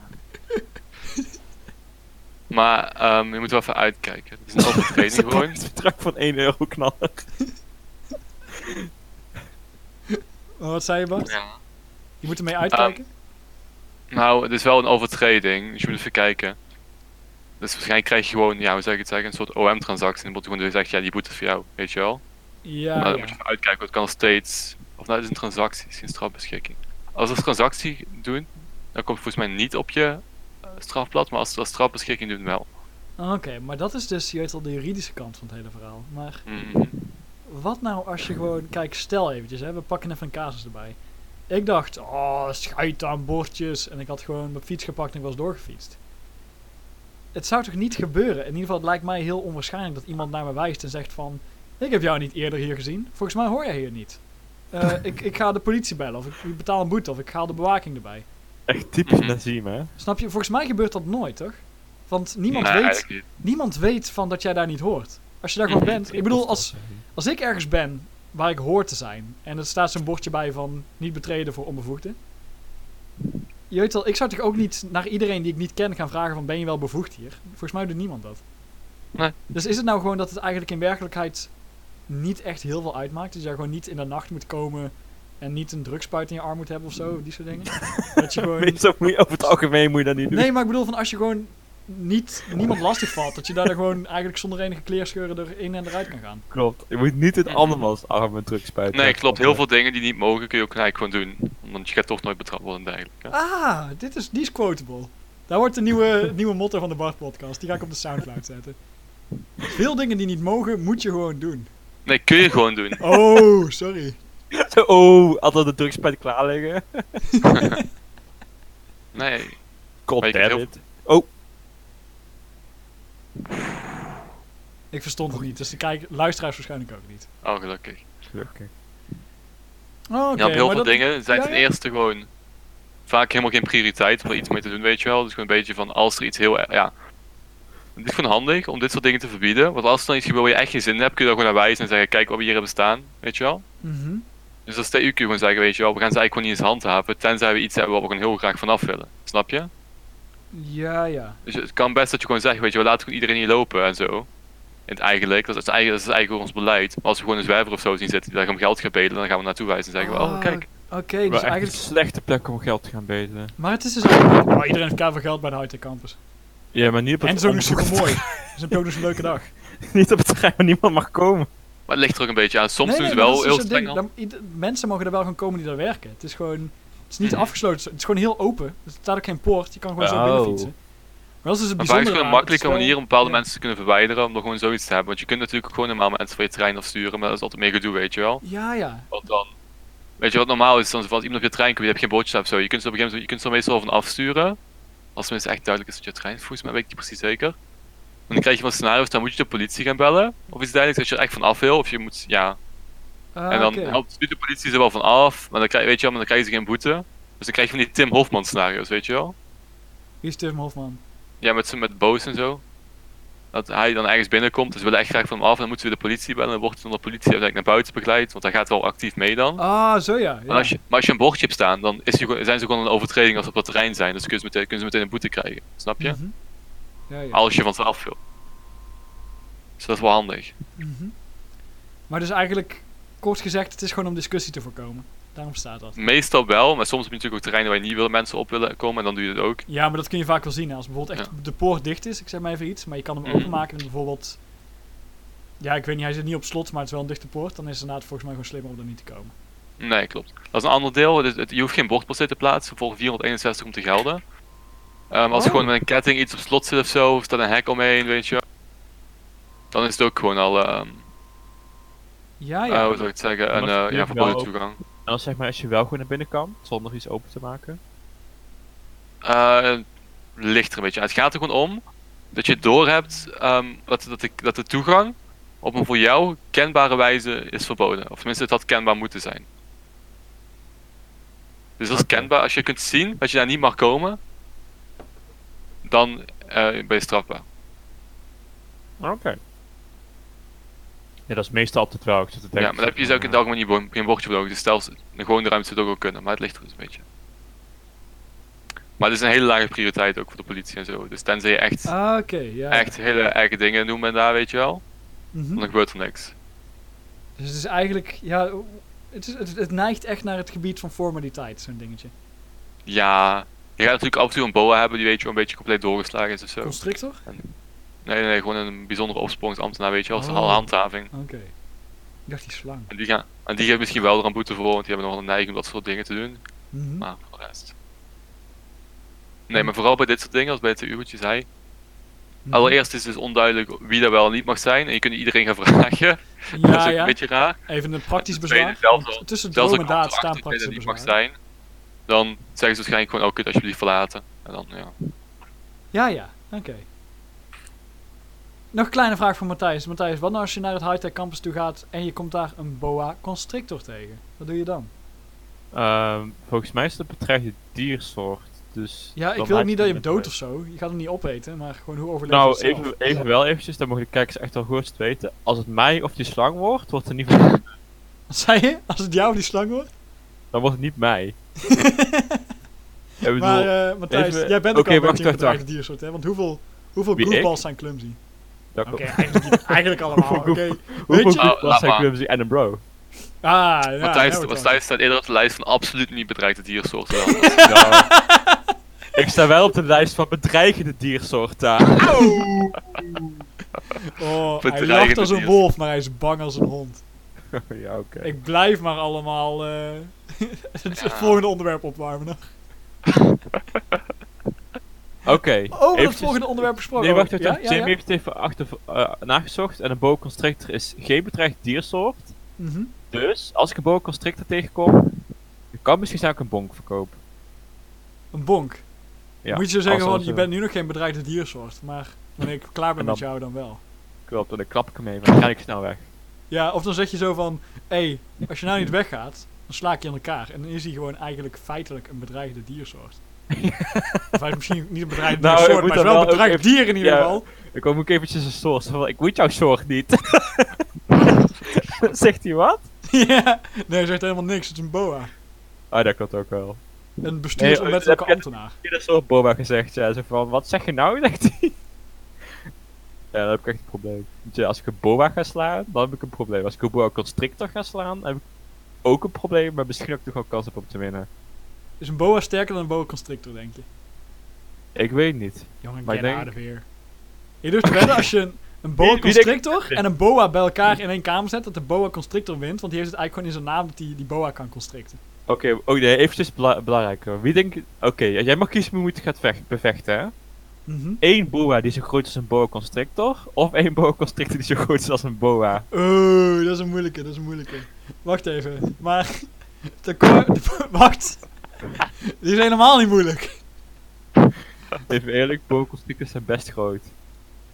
Maar ehm, je moet wel even uitkijken. Het is een overtreding gewoon. het bedrag van 1 euro knallen. Maar wat zei je, Bart? Ja. Je moet ermee uitkijken? Nou, het is wel een overtreding, dus je moet even kijken. Dus waarschijnlijk krijg je gewoon, ja, hoe zou ik het zeggen, een soort OM-transactie. En dan wordt gewoon gezegd, ja, die boete voor jou, weet je wel. Ja, maar ja. moet je even uitkijken, want het kan steeds... Of nou, het is een transactie, het is geen strafbeschikking. Als we een transactie doen, dan komt het volgens mij niet op je eh, strafblad, maar als we een strafbeschikking doen, wel. Oké, maar dat is dus, je weet al, de juridische kant van het hele verhaal. Maar Mhm. wat nou als je gewoon, kijk, stel eventjes, hè, we pakken even een casus erbij. Ik dacht, oh, scheid aan bordjes. En ik had gewoon mijn fiets gepakt en ik was doorgefietst. Het zou toch niet gebeuren? In ieder geval, het lijkt mij heel onwaarschijnlijk dat iemand naar me wijst en zegt van... Ik heb jou niet eerder hier gezien. Volgens mij hoor jij hier niet. Eh, ik, ik ga de politie bellen of ik, betaal een boete of ik haal de bewaking erbij. Echt typisch Mhm. Nazim, hè? Snap je? Volgens mij gebeurt dat nooit, toch? Want niemand Nee, weet niemand weet van dat jij daar niet hoort. Als je daar gewoon bent. Ik bedoel, als, als ik ergens ben waar ik hoor te zijn. En er staat zo'n bordje bij van niet betreden voor onbevoegden. Je weet wel, ik zou toch ook niet naar iedereen die ik niet ken gaan vragen van ben je wel bevoegd hier? Volgens mij doet niemand dat. Nee. Dus is het nou gewoon dat het eigenlijk in werkelijkheid niet echt heel veel uitmaakt? Dus je gewoon niet in de nacht moet komen en niet een drugspuit in je arm moet hebben of zo, die soort dingen? dat je gewoon... Meestal moet je, over het algemeen moet je dat niet doen. Nee, maar ik bedoel van als je gewoon niet, niemand lastig valt, dat je daar dan gewoon eigenlijk zonder enige kleerscheuren erin en eruit kan gaan. Klopt. Je moet niet het andermans arm met drugs spuiten. Nee, klopt. Heel veel dingen die niet mogen kun je ook eigenlijk gewoon doen. Want je gaat toch nooit betrapt worden en dergelijke. Ah, dit is, die is quotable. Daar wordt de nieuwe, nieuwe motto van de Bart podcast. Die ga ik op de Soundcloud zetten. Veel dingen die niet mogen, moet je gewoon doen. Nee, kun je gewoon doen. Oh, sorry. Oh, altijd de drugspijt klaar liggen. Nee. God damn heel- it. Ik verstond het niet, dus de kijk, luisteraars waarschijnlijk ook niet. Oh, gelukkig. Gelukkig. Oh, oké. ja, op heel maar veel dat- dingen zijn ja, ten ja. eerste gewoon vaak helemaal geen prioriteit om er iets mee te doen, weet je wel. Dus gewoon een beetje van als er iets heel, er- ja. Het is gewoon handig om dit soort dingen te verbieden. Want als er dan iets gebeurt waar je echt geen zin in hebt, kun je daar gewoon naar wijzen en zeggen, kijk wat we hier hebben staan, weet je wel. Mhm. Dus als kun je gewoon zeggen, weet je wel, we gaan ze eigenlijk gewoon niet eens handhaven, tenzij we iets hebben waar we gewoon heel graag vanaf willen. Snap je? Ja, ja. Dus het kan best dat je gewoon zegt, weet je wel, laat gewoon iedereen hier lopen en zo. En het eigenlijk, dat is eigenlijk, dat is eigenlijk ons beleid. Maar als we gewoon een zwerver of zo zien zitten die daar om geld gaat bedelen, dan gaan we naartoe wijzen en zeggen oh kijk. Oké, Wel dus echt een eigenlijk... slechte plek om geld te gaan bedelen. Maar het is dus eigenlijk... Oh, iedereen heeft veel geld bij de high-tech campus. Ja, maar niet op het En het is super onbevoegd- mooi. Het is ook nog eens een leuke dag. niet op het terrein waar niemand mag komen. Maar het ligt er ook een beetje aan. Soms Nee, doen ze wel is heel dus het streng. Dan- mensen mogen er wel gewoon komen die daar werken. Het is gewoon... Het is niet Mhm. afgesloten. Het is gewoon heel open. Er staat ook geen poort. Je kan gewoon zo Oh. binnen fietsen. Maar dat is dus het Maar vaak is bijzondere het gewoon een. Het makkelijke is wel- manier om bepaalde ja. mensen te kunnen verwijderen. Om er gewoon zoiets te hebben. Want je kunt natuurlijk ook gewoon normaal mensen van je terrein afsturen. Maar dat is altijd meer gedoe, weet je wel. Ja, ja. Want dan. Weet je wat normaal is? Dan als iemand op je trein komt, je hebt geen bordjes of zo. Je kunt ze op een gegeven moment je kunt ze er meestal van afsturen. Als tenminste echt duidelijk is dat je trein is, volgens mij weet ik niet precies zeker. En dan krijg je van scenario's, dan moet je de politie gaan bellen. Of iets dergelijks, dat je er echt van af wil. Of je moet, ja. Ah, en dan helpt nu de politie er wel van af. Maar dan krijg, weet je wel, maar dan krijgen ze geen boete. Dus dan krijg je van die Tim Hofman scenario's, weet je wel. Wie is Tim Hofman? Ja, met, met boos en zo. Dat hij dan ergens binnenkomt, dus we willen echt graag van hem af. En dan moeten we de politie bellen. En dan wordt hij door de politie uiteindelijk naar buiten begeleid. Want hij gaat wel actief mee dan. Ah, zo ja. ja. Maar, als je, maar als je een bordje hebt staan, dan is je, zijn ze gewoon een overtreding als ze op dat terrein zijn. Dus kun je ze meteen, kunnen ze meteen een boete krijgen. Snap je? Mhm. Ja, ja. Als je van zelf wil. Dus dat is wel handig. Mhm. Maar dus eigenlijk, kort gezegd, het is gewoon om discussie te voorkomen. Daarom staat dat. Meestal wel, maar soms heb je natuurlijk ook terreinen waar je niet wil, mensen op willen komen. En dan doe je het ook. Ja, maar dat kun je vaak wel zien. hè. Als bijvoorbeeld echt de poort dicht is, ik zeg maar even iets, maar je kan hem Mhm. openmaken en bijvoorbeeld... Ja, ik weet niet, hij zit niet op slot, maar het is wel een dichte poort. Dan is het inderdaad volgens mij gewoon slimmer om er niet te komen. Nee, klopt. Dat is een ander deel. Het, het- je hoeft geen bord per se te plaatsen voor 461 om te gelden. Ehm, als er Oh. gewoon met een ketting iets op slot zit of zo, of staat een hek omheen, weet je. Dan is het ook gewoon al, ehm Ja, eh, ja. hoe zou ik het zeggen, een eh, ja, is verboden toegang. En als, zeg maar, als je wel gewoon naar binnen kan, zonder iets open te maken. Eh, ligt er een beetje. Het gaat er gewoon om dat je doorhebt ehm dat, dat, de, dat de toegang op een voor jou kenbare wijze is verboden. Of tenminste, het had kenbaar moeten zijn. Dus dat is kenbaar. Als je kunt zien dat je daar niet mag komen, dan eh, ben je strafbaar. Oké. Ja, dat is meestal zit te denken, Ja, maar dan heb je dus ook in het algemeen niet geen bordje voor nodig. Dus stel, de gewone ruimte zou het ook wel kunnen, maar het ligt er dus een beetje. Maar het is een hele lage prioriteit ook voor de politie en zo. Dus tenzij je echt, Ah, oké, ja. echt hele erge dingen doet men daar, weet je wel, Mhm. dan gebeurt er niks. Dus het is eigenlijk, ja, het, is, het, het neigt echt naar het gebied van formaliteit, zo'n dingetje. Ja, je gaat natuurlijk af en toe een boa hebben die weet je wel een beetje compleet doorgeslagen is of zo. Constrictor? Nee, nee, nee, gewoon een bijzondere opsporingsambtenaar, weet je wel, als Oh. een handhaving. Oké. Ik dacht die slang. En die, gaan, en die geeft misschien wel er een boete voor, want die hebben nog een neiging om dat soort dingen te doen. Mhm. Maar voor de rest. Nee, maar vooral bij dit soort dingen, als bij het TU wat je zei. Mhm. Allereerst is het dus onduidelijk wie dat wel en niet mag zijn. En je kunt iedereen gaan vragen. dat is Ja, ook ja. een beetje raar. Even een praktisch bezwaar. zelfs Tussen Zelfs droom als en daad staan het niet mag zijn. Dan zeggen ze waarschijnlijk gewoon, oh, kun je alsjeblieft verlaten. En dan, ja. Ja, ja, oké. Nog een kleine vraag van Matthijs. Matthijs, wat nou als je naar het Hightech Campus toe gaat en je komt daar een boa constrictor tegen? Wat doe je dan? Ehm, volgens mij is het een bedreigde diersoort. Dus Ja, ik wil niet dat je hem dood of zo. Je gaat hem niet opeten, maar gewoon hoe overleef je Nou, het zelf? even, even wel eventjes, dan mogen de kijkers echt wel goed weten. Als het mij of die slang wordt, wordt het niet van Wat zei je? Als het jou of die slang wordt? Dan wordt het niet mij. Bedoel, maar eh, Matthijs, even- jij bent ook al een beetje bedreigde diersoort, hè? Want hoeveel, hoeveel zijn clumsy? Oké, eigenlijk, eigenlijk allemaal, oké. Hoeveel Weet je? Oh, goed was laat hij maar. clumsy en een bro? Ah, ja. Matthijs, Matthijs staat eerder op de lijst van absoluut niet bedreigde diersoorten. dan. Nou, ik sta wel op de lijst van bedreigende diersoorten. al. Oh, hij Bedreigende lacht als een wolf, maar hij is bang als een hond. ja, oké. Ik blijf maar allemaal eh, het Ja. volgende onderwerp opwarmen. Oké. Over het volgende onderwerp gesproken. Nee, wacht even. Ja, Ja, heeft even achter, eh, nagezocht en een boa constrictor is geen bedreigd diersoort. Mhm. Dus, als ik een boa constrictor tegenkom, kan misschien zou ik een bonk verkopen. Een bonk. Ja, Moet je zo zeggen, als, je eh, bent nu nog geen bedreigde diersoort. Maar wanneer ik klaar ben En met jou, dan wel. Klopt, dan klap ik hem even en dan ga ik snel weg. Ja, of dan zeg je zo van... Hé, hey, als je nou niet weggaat, dan sla ik je in elkaar. En dan is hij gewoon eigenlijk feitelijk een bedreigde diersoort. Is misschien niet een bedreigde Nou, ik moet maar wel een bedreigd ook even- dier in ieder Ja. geval. Ik kom ook eventjes een soort van, ik moet jouw soort niet. Zegt hij wat? ja, nee, hij zegt helemaal niks. Het is een boa. Ah, dat klopt ook wel. Een bestuursonwettelijke heb je- ambtenaar. Ieder soort boba gezegd, ja, zo van, wat zeg je nou, zegt hij. Ja, dan heb ik echt een probleem. Als ik een boa ga slaan, dan heb ik een probleem. Als ik een boa constrictor ga slaan, heb ik ook een probleem, maar misschien ook nog wel kans op om te winnen. Is een boa sterker dan een boa constrictor, denk je? Ik weet niet. Jongen, Maar get ik denk- here. Je durft wedden als je een, een boa constrictor en een boa bij elkaar in één kamer zet, dat de boa constrictor wint, want die heeft het eigenlijk gewoon in zijn naam dat die, die boa kan constricten. Oké, oh nee, eventjes bela- belangrijk hoor. Wie denkt... Oké, jij mag kiezen wie moet gaat vecht, bevechten, hè? Mhm. Eén boa die zo groot is als een boa constrictor, of één boa constrictor die zo groot is als een boa. Oh, dat is een moeilijke, dat is een moeilijke. Wacht even, maar... De- wacht! Die is helemaal niet moeilijk. Even eerlijk, constrictors zijn best groot.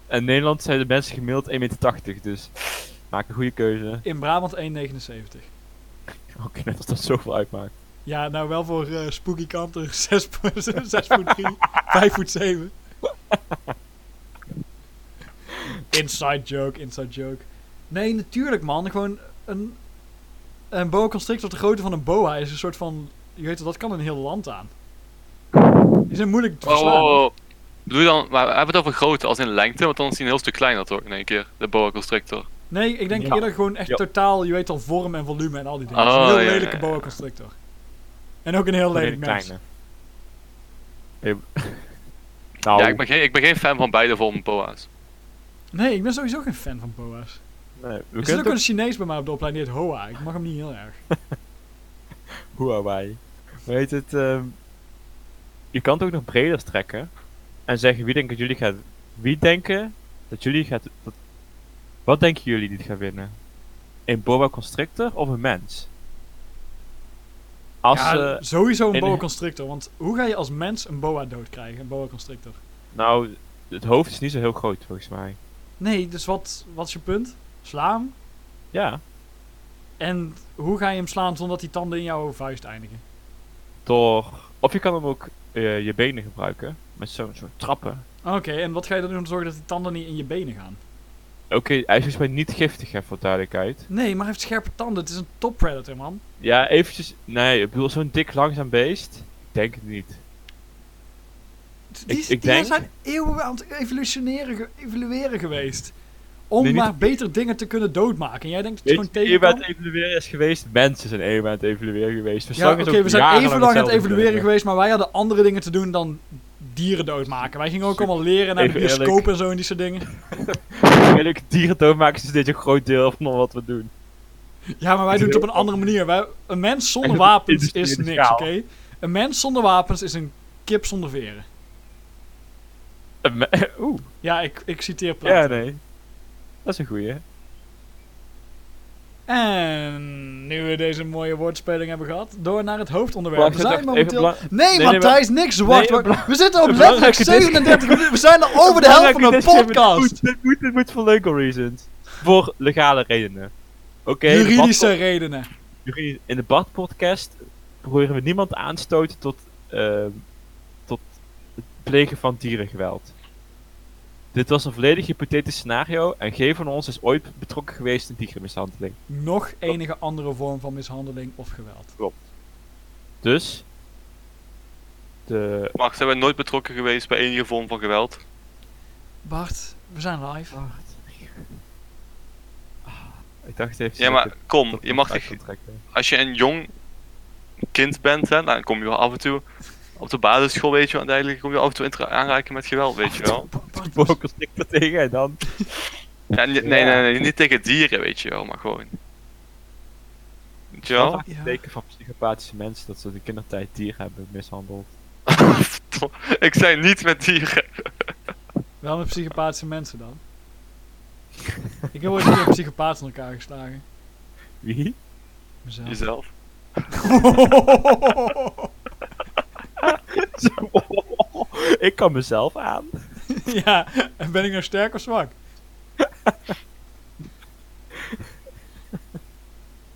En in Nederland zijn de mensen gemiddeld 1,80 meter, dus maak een goede keuze. In Brabant 1,79. Oké, net als dat zoveel uitmaakt. Ja, nou wel voor eh, spooky kanter 6 voet 3, 5 voet 7. Inside joke, inside joke. Nee, natuurlijk man. Gewoon een, een boa constrictor de grootte van een boa is een soort van... Je weet wel, dat kan een heel land aan. Die zijn moeilijk te verslaan. oh, oh. Bedoel je dan, maar we hebben het over grootte als in lengte, want dan is hij een heel stuk kleiner toch in één keer, de boa constrictor. Nee, ik denk Ja. eerder gewoon echt Ja. totaal, je weet al, vorm en volume en al die dingen. Oh, Het is een heel ja, ja, lelijke ja. boa constrictor. En ook een heel lelijk mens. kleine. Nou, Ja, ik ben, geen, ik ben geen fan van beide vormen boa's. Nee, ik ben sowieso geen fan van boa's. nee, we Er zit kunnen ook een Chinees bij mij op de opleiding, die heet Hoa. Ik mag hem niet heel erg. Huawei. Weet het, ehm, je kan het ook nog breder trekken en zeggen wie denken dat jullie gaat, wie denken dat jullie gaat, dat- wat denken jullie die het gaat winnen? Een boa constrictor of een mens? Als, ja, eh, sowieso een boa constrictor. Want hoe ga je als mens een boa doodkrijgen? Een boa constrictor. nou, het hoofd is niet zo heel groot volgens mij. Nee, dus wat, wat is je punt? Slaan. Ja, En hoe ga je hem slaan zonder dat die tanden in jouw vuist eindigen? door, of je kan hem ook eh, je benen gebruiken, met zo'n soort trappen. Oké, en wat ga je dan doen om te zorgen dat die tanden niet in je benen gaan? Oké, hij is volgens mij niet giftig, hè, voor duidelijkheid. Nee, maar hij heeft scherpe tanden. Het is een top predator, man. Ja, eventjes, nee, ik bedoel, zo'n dik langzaam beest, ik denk het niet. Die, Ik- die ik denk- zijn eeuwen aan het evolutioneren, ge- evolueren geweest. Om Nee, maar beter dingen te kunnen doodmaken. En jij denkt dat je Weet gewoon tegen aan het evalueren is geweest? Mensen zijn even aan het evalueren geweest. Ja, Verslag oké, we zijn even lang aan het evalueren geweest, maar wij hadden andere dingen te doen dan dieren doodmaken. Wij gingen ook allemaal leren naar de bioscoop eerlijk. en zo en die soort dingen. Eigenlijk, dieren doodmaken is dit een groot deel van wat we doen. Ja, maar wij doen het op een andere manier. Wij, een mens zonder En wapens is niks, oké? Een mens zonder wapens is een kip zonder veren. Eh, me- Oeh, Ja, ik, ik citeer Plato. ja nee. Dat is een goeie. En nu we deze mooie woordspeling hebben gehad, door naar het hoofdonderwerp. Wacht, We zijn momenteel... Nee, nee, Matthijs, niks zwart. Nee, wacht. we zitten op een letterlijk belangrijke dis- 37 minuten. We zijn al over de helft van de disclaimer, podcast. Dit moet, dit moet, dit moet voor legal reasons. Voor legale redenen. Oké, Juridische redenen. in de Bart podcast proberen we niemand aanstoten tot, ehm, tot het plegen van dierengeweld. Dit was een volledig hypothetisch scenario en geen van ons is ooit betrokken geweest in dierenmishandeling. Nog enige andere vorm van mishandeling of geweld. Dus, de... Maar zijn we nooit betrokken geweest bij enige vorm van geweld? Bart, we zijn live. Ik dacht even... Ja, maar kom, je mag als je een jong kind bent, hè, dan kom je wel af en toe op de basisschool, weet je wel, en dergelijke, kom je af en toe in aanraken met geweld, weet je wel. Bart, Focus ik er tegen en dan... Ja, nee, nee, nee, niet tegen dieren, weet je wel, maar gewoon. Weet je wel? Ja. Teken van psychopathische mensen dat ze in de kindertijd dieren hebben mishandeld. Ik zei niet met dieren. Wel met psychopathische mensen dan. Ik heb ooit een keer een psychopaat in elkaar geslagen. Wie? Mezelf. Jezelf. ik kan mezelf aan. ja, en ben ik nou sterk of zwak?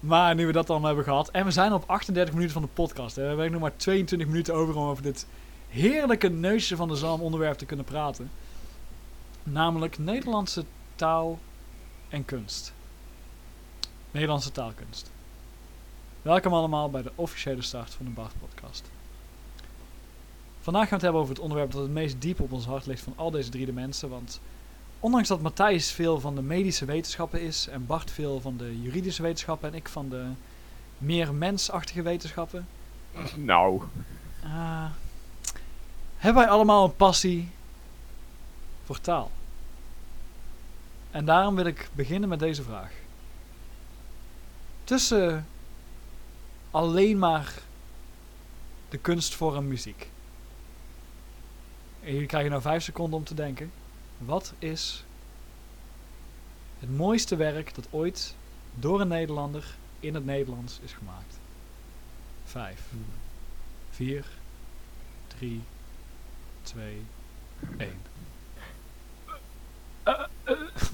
maar nu we dat dan hebben gehad. En we zijn op 38 minuten van de podcast. Hè. We hebben nog maar 22 minuten over om over dit heerlijke neusje van de zalm onderwerp te kunnen praten. Namelijk Nederlandse taal en kunst. Nederlandse taalkunst. Welkom allemaal bij de officiële start van de Bart podcast. Vandaag gaan we het hebben over het onderwerp dat het meest diep op ons hart ligt van al deze drie de mensen. Want ondanks dat Matthijs veel van de medische wetenschappen is en Bart veel van de juridische wetenschappen en ik van de meer mensachtige wetenschappen, Nou. ah, hebben wij allemaal een passie voor taal. En daarom wil ik beginnen met deze vraag. Tussen alleen maar de kunstvorm muziek. En jullie krijgen nou vijf seconden om te denken. Wat is het mooiste werk dat ooit door een Nederlander in het Nederlands is gemaakt? Vijf, vier, drie, twee, één.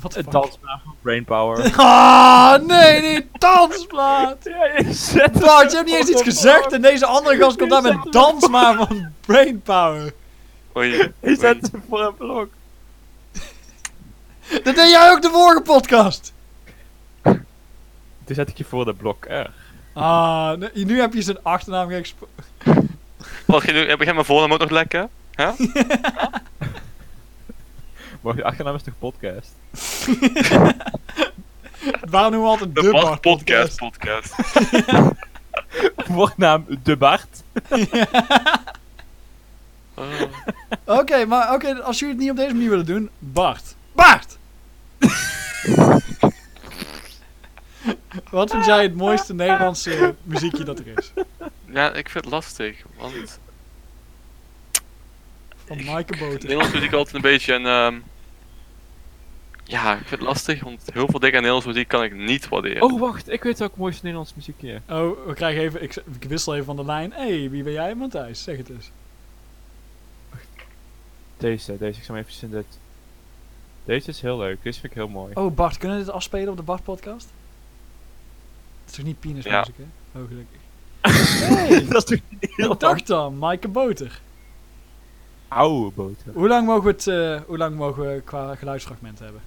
Wat Het fuck? dansbaar van Brainpower. Ah, nee, die dansplaat! ja, je zet Bart, je hebt niet eens iets gezegd en deze andere gast komt daar met dansmaar van Brainpower. Oei. Zet ze voor een blok. Dat deed jij ook de vorige podcast. Toen zet ik je voor de blok R. Ah, nu heb je zijn achternaam geëxpo... Wat, ga je nu- heb jij mijn voornaam ook nog lekker? Maar je achternaam is toch podcast? Waarom noemen we altijd de, De Bart Bart Podcast Podcast. Voornaam De Bart. Oh. Oké, maar oké, als jullie het niet op deze manier willen doen, Bart. Bart! Wat vind jij het mooiste Nederlandse muziekje dat er is? Ja, ik vind het lastig, want Van Maaike Boter. Nederlands muziek altijd een beetje een... ehm, ja, ik vind het lastig, want heel veel dingen aan Nederlands muziek kan ik niet waarderen. Oh, wacht. Ik weet ook mooiste Nederlands muziekje. Oh, we krijgen even, ik, ik wissel even van de lijn. Hé, hey, wie ben jij, Matthijs? Zeg het eens. Deze, deze. Ik zal hem even in dit. Deze is heel leuk. Deze vind ik heel mooi. Oh, Bart, kunnen we dit afspelen op de Bart-podcast? Het is toch niet penismuziek, hè? Oh, gelukkig. Hey, dat is toch niet heel dag dan, Maaike Boter. oude boter. Hoe lang mogen we het, eh, hoe lang mogen we qua geluidsfragmenten hebben?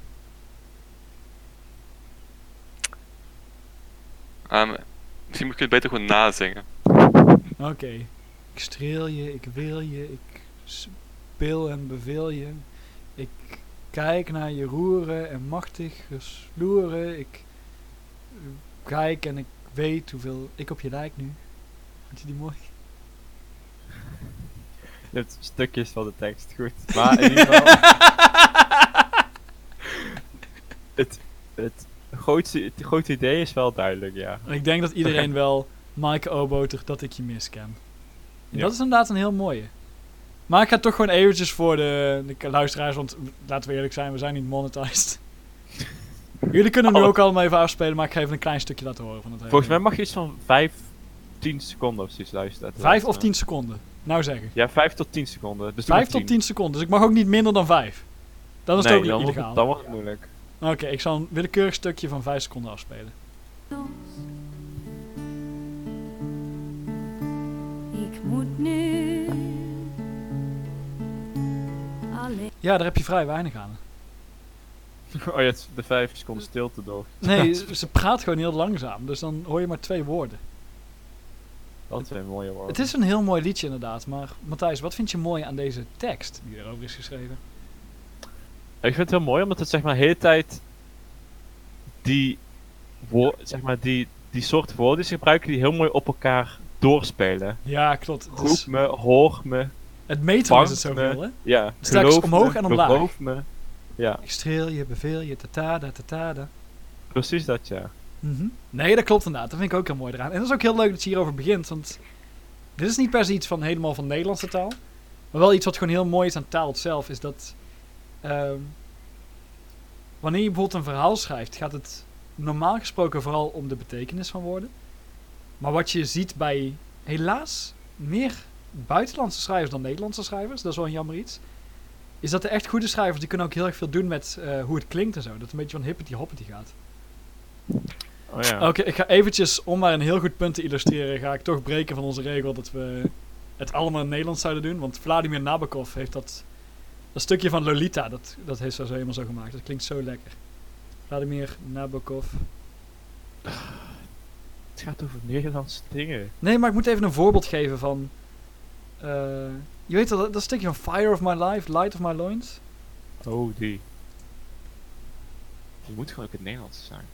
Ehm, misschien moet je het beter gewoon nazingen. Oké. Ik streel je, ik wil je, ik speel en beveel je. Ik kijk naar je roeren en machtig gesloeren. Ik kijk en ik weet hoeveel ik op je lijk nu. Vond je die mooi? Je hebt stukjes van de tekst, goed. Maar in ieder geval, het, het, grootste, het grote idee is wel duidelijk, ja. Ik denk dat iedereen wel Maaike Oboter dat ik je mis ken. En Ja. Dat is inderdaad een heel mooie. Maar ik ga toch gewoon eventjes voor de, de luisteraars, want laten we eerlijk zijn, we zijn niet monetized. Jullie kunnen nu Oh. ook allemaal even afspelen, maar ik ga even een klein stukje laten horen van het hele Volgens mij mag je iets van 5, 10 seconden of zoiets luisteren. Vijf of tien seconden. Nou zeggen. Ja, 5 tot 10 seconden. Dus doe Vijf maar tot tien seconden, dus ik mag ook niet minder dan vijf. Dan is het nee, ook wordt, illegaal. dan wordt het moeilijk. Oké, ik zal een willekeurig stukje van vijf seconden afspelen. Ik moet nu Ja, daar heb je vrij weinig aan. Oh ja, het is de 5 seconden stilte door. Nee, ze praat gewoon heel langzaam, dus dan hoor je maar twee woorden. Dat zijn mooie woorden. Het is een heel mooi liedje inderdaad, maar Matthijs, wat vind je mooi aan deze tekst die erover is geschreven? Ik vind het heel mooi omdat het zeg maar de hele tijd die, zeg maar, die, die soort woorden die ze gebruiken die heel mooi op elkaar doorspelen. Ja, klopt. Is, me, hoor me, het metrum is het zoveel, hè? ja. Straks geloof omhoog me, en omlaag. Geloof me. Ja, Ik streel je, beveel je, tatada, tatada. precies dat ja. Mhm. Nee, dat klopt inderdaad. Dat vind ik ook heel mooi eraan. En dat is ook heel leuk dat je hierover begint, want dit is niet per se iets van helemaal van Nederlandse taal. Maar wel iets wat gewoon heel mooi is aan taal zelf, is dat ehm, wanneer je bijvoorbeeld een verhaal schrijft, gaat het normaal gesproken vooral om de betekenis van woorden. Maar wat je ziet bij helaas meer buitenlandse schrijvers dan Nederlandse schrijvers, dat is wel een jammer iets, is dat de echt goede schrijvers, die kunnen ook heel erg veel doen met eh, hoe het klinkt en zo. Dat het een beetje van hippity hoppity gaat. Oh ja. Oké, ik ga eventjes, om maar een heel goed punt te illustreren, ga ik toch breken van onze regel dat we het allemaal in Nederlands zouden doen. Want Vladimir Nabokov heeft dat, dat stukje van Lolita, dat, dat heeft zo zo helemaal zo gemaakt. Dat klinkt zo lekker. Vladimir Nabokov. Het gaat over Nederlandse dingen. Nee, maar ik moet even een voorbeeld geven van... eh, je weet dat, dat stukje van Fire of My Life, Light of My Loins? Oh, die. Die moet gewoon ook het Nederlands zijn.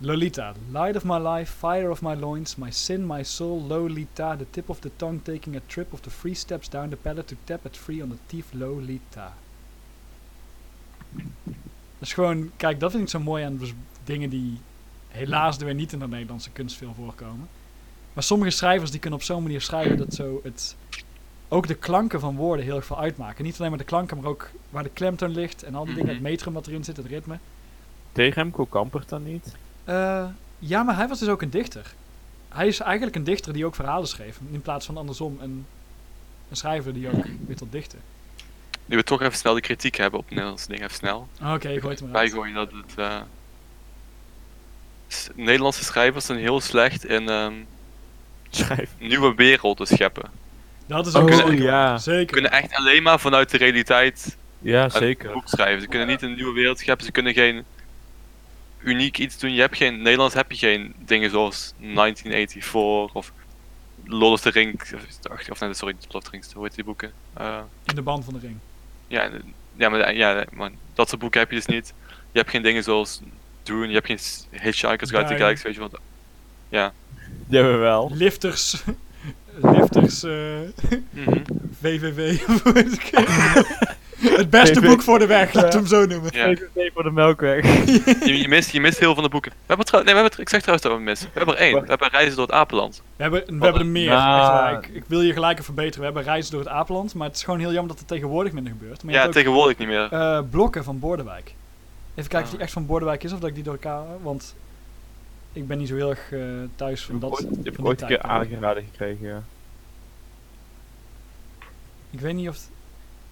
Lolita, light of my life, fire of my loins, my sin, my soul, Lolita, the tip of the tongue taking a trip of the three steps down the palate to tap it free on the teeth, Lolita. Dat is gewoon, kijk, dat vind ik zo mooi aan dus dingen die helaas er weer niet in de Nederlandse kunst veel voorkomen. Maar sommige schrijvers die kunnen op zo'n manier schrijven dat zo het, ook de klanken van woorden heel erg veel uitmaken. Niet alleen maar de klanken, maar ook waar de klemtoon ligt en al die dingen, Mhm. het metrum wat erin zit, het ritme. Tegen Remco Kampert dan niet? Eh, ja, maar hij was dus ook een dichter. Hij is eigenlijk een dichter die ook verhalen schreef. In plaats van andersom een, een schrijver die ook weer tot dichten. Nu we toch even snel de kritiek hebben op Nederlandse dingen, even snel. Oké, ik gooi het maar uit. Bijgooien dat het. eh, s- Nederlandse schrijvers zijn heel slecht in ehm, Schrijf. nieuwe werelden scheppen. Dat is We ook kunnen- ja. Zeker. Ze kunnen echt alleen maar vanuit de realiteit Ja, een zeker. boek schrijven. Ze kunnen niet een nieuwe wereld scheppen, ze kunnen geen uniek iets doen. Je hebt geen, in Nederland heb je geen dingen zoals 1984 of Lord of the Rings, of, of nee, sorry, niet Lord of the Rings, hoe heet die boeken? Eh, In de band van de ring. ja, ja, maar, ja, maar dat soort boeken heb je dus niet. Je hebt geen dingen zoals Dune, je hebt geen Hitchhiker's Guide to the. Galaxy, weet je wat. Ja. We wel. Lifters. Lifters. eh Mhm. VVV. heet het? het beste VV. boek voor de weg, we hem zo noemen. ja. VVV voor de Melkweg. Je, je, mist, je mist heel veel van de boeken. We hebben trouw, nee, we hebben, ik zeg trouwens dat we missen. We hebben er één. We hebben Reizen door het Apenland. We hebben, we hebben er meer. Nou. echt waar. Ik, ik wil je gelijk even verbeteren. We hebben reizen door het Apenland. Maar het is gewoon heel jammer dat er tegenwoordig minder gebeurt. Maar Ja, ook, tegenwoordig niet meer. eh, blokken van Bordewijk. Even kijken of Ah. die echt van Bordewijk is of dat ik die door elkaar... Want ik ben niet zo heel erg eh, thuis van dat. ooit, heb ik ooit een keer aangeraden gekregen, ja. Ik weet niet of... het-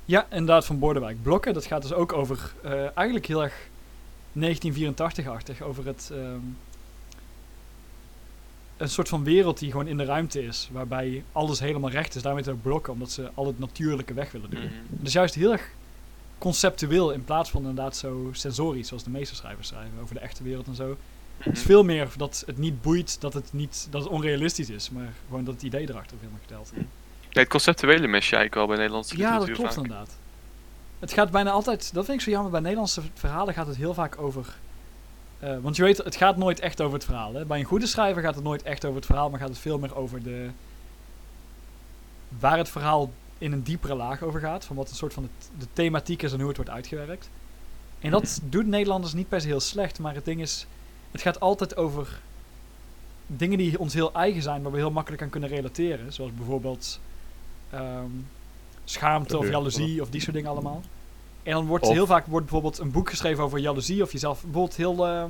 Ja, inderdaad, van Bordewijk. Blokken, dat gaat dus ook over... eh, eigenlijk heel erg 1984-achtig. Over het... ehm, een soort van wereld die gewoon in de ruimte is. Waarbij alles helemaal recht is. Daarmee ook blokken, omdat ze al het natuurlijke weg willen doen. Mhm. Dus juist heel erg conceptueel in plaats van inderdaad zo sensorisch zoals de meeste schrijvers schrijven over de echte wereld en zo. Het is Mhm. veel meer dat het niet boeit, dat het, niet, dat het onrealistisch is, maar gewoon dat het idee erachter veel meer geteld. Ja, het conceptuele mis je eigenlijk wel bij Nederlandse Ja, dat klopt vaak. inderdaad. Het gaat bijna altijd, dat vind ik zo jammer, bij Nederlandse verhalen gaat het heel vaak over... eh, want je weet, het gaat nooit echt over het verhaal. Hè? Bij een goede schrijver gaat het nooit echt over het verhaal, maar gaat het veel meer over de... Waar het verhaal in een diepere laag over gaat, van wat een soort van het, de thematiek is en hoe het wordt uitgewerkt. En dat doet Nederlanders niet per se heel slecht, maar het ding is, het gaat altijd over dingen die ons heel eigen zijn, waar we heel makkelijk aan kunnen relateren. Zoals bijvoorbeeld ehm, schaamte of Ja. jaloezie of die soort dingen allemaal. En dan wordt Of- heel vaak wordt bijvoorbeeld een boek geschreven over jaloezie of jezelf. Bijvoorbeeld heel. hoe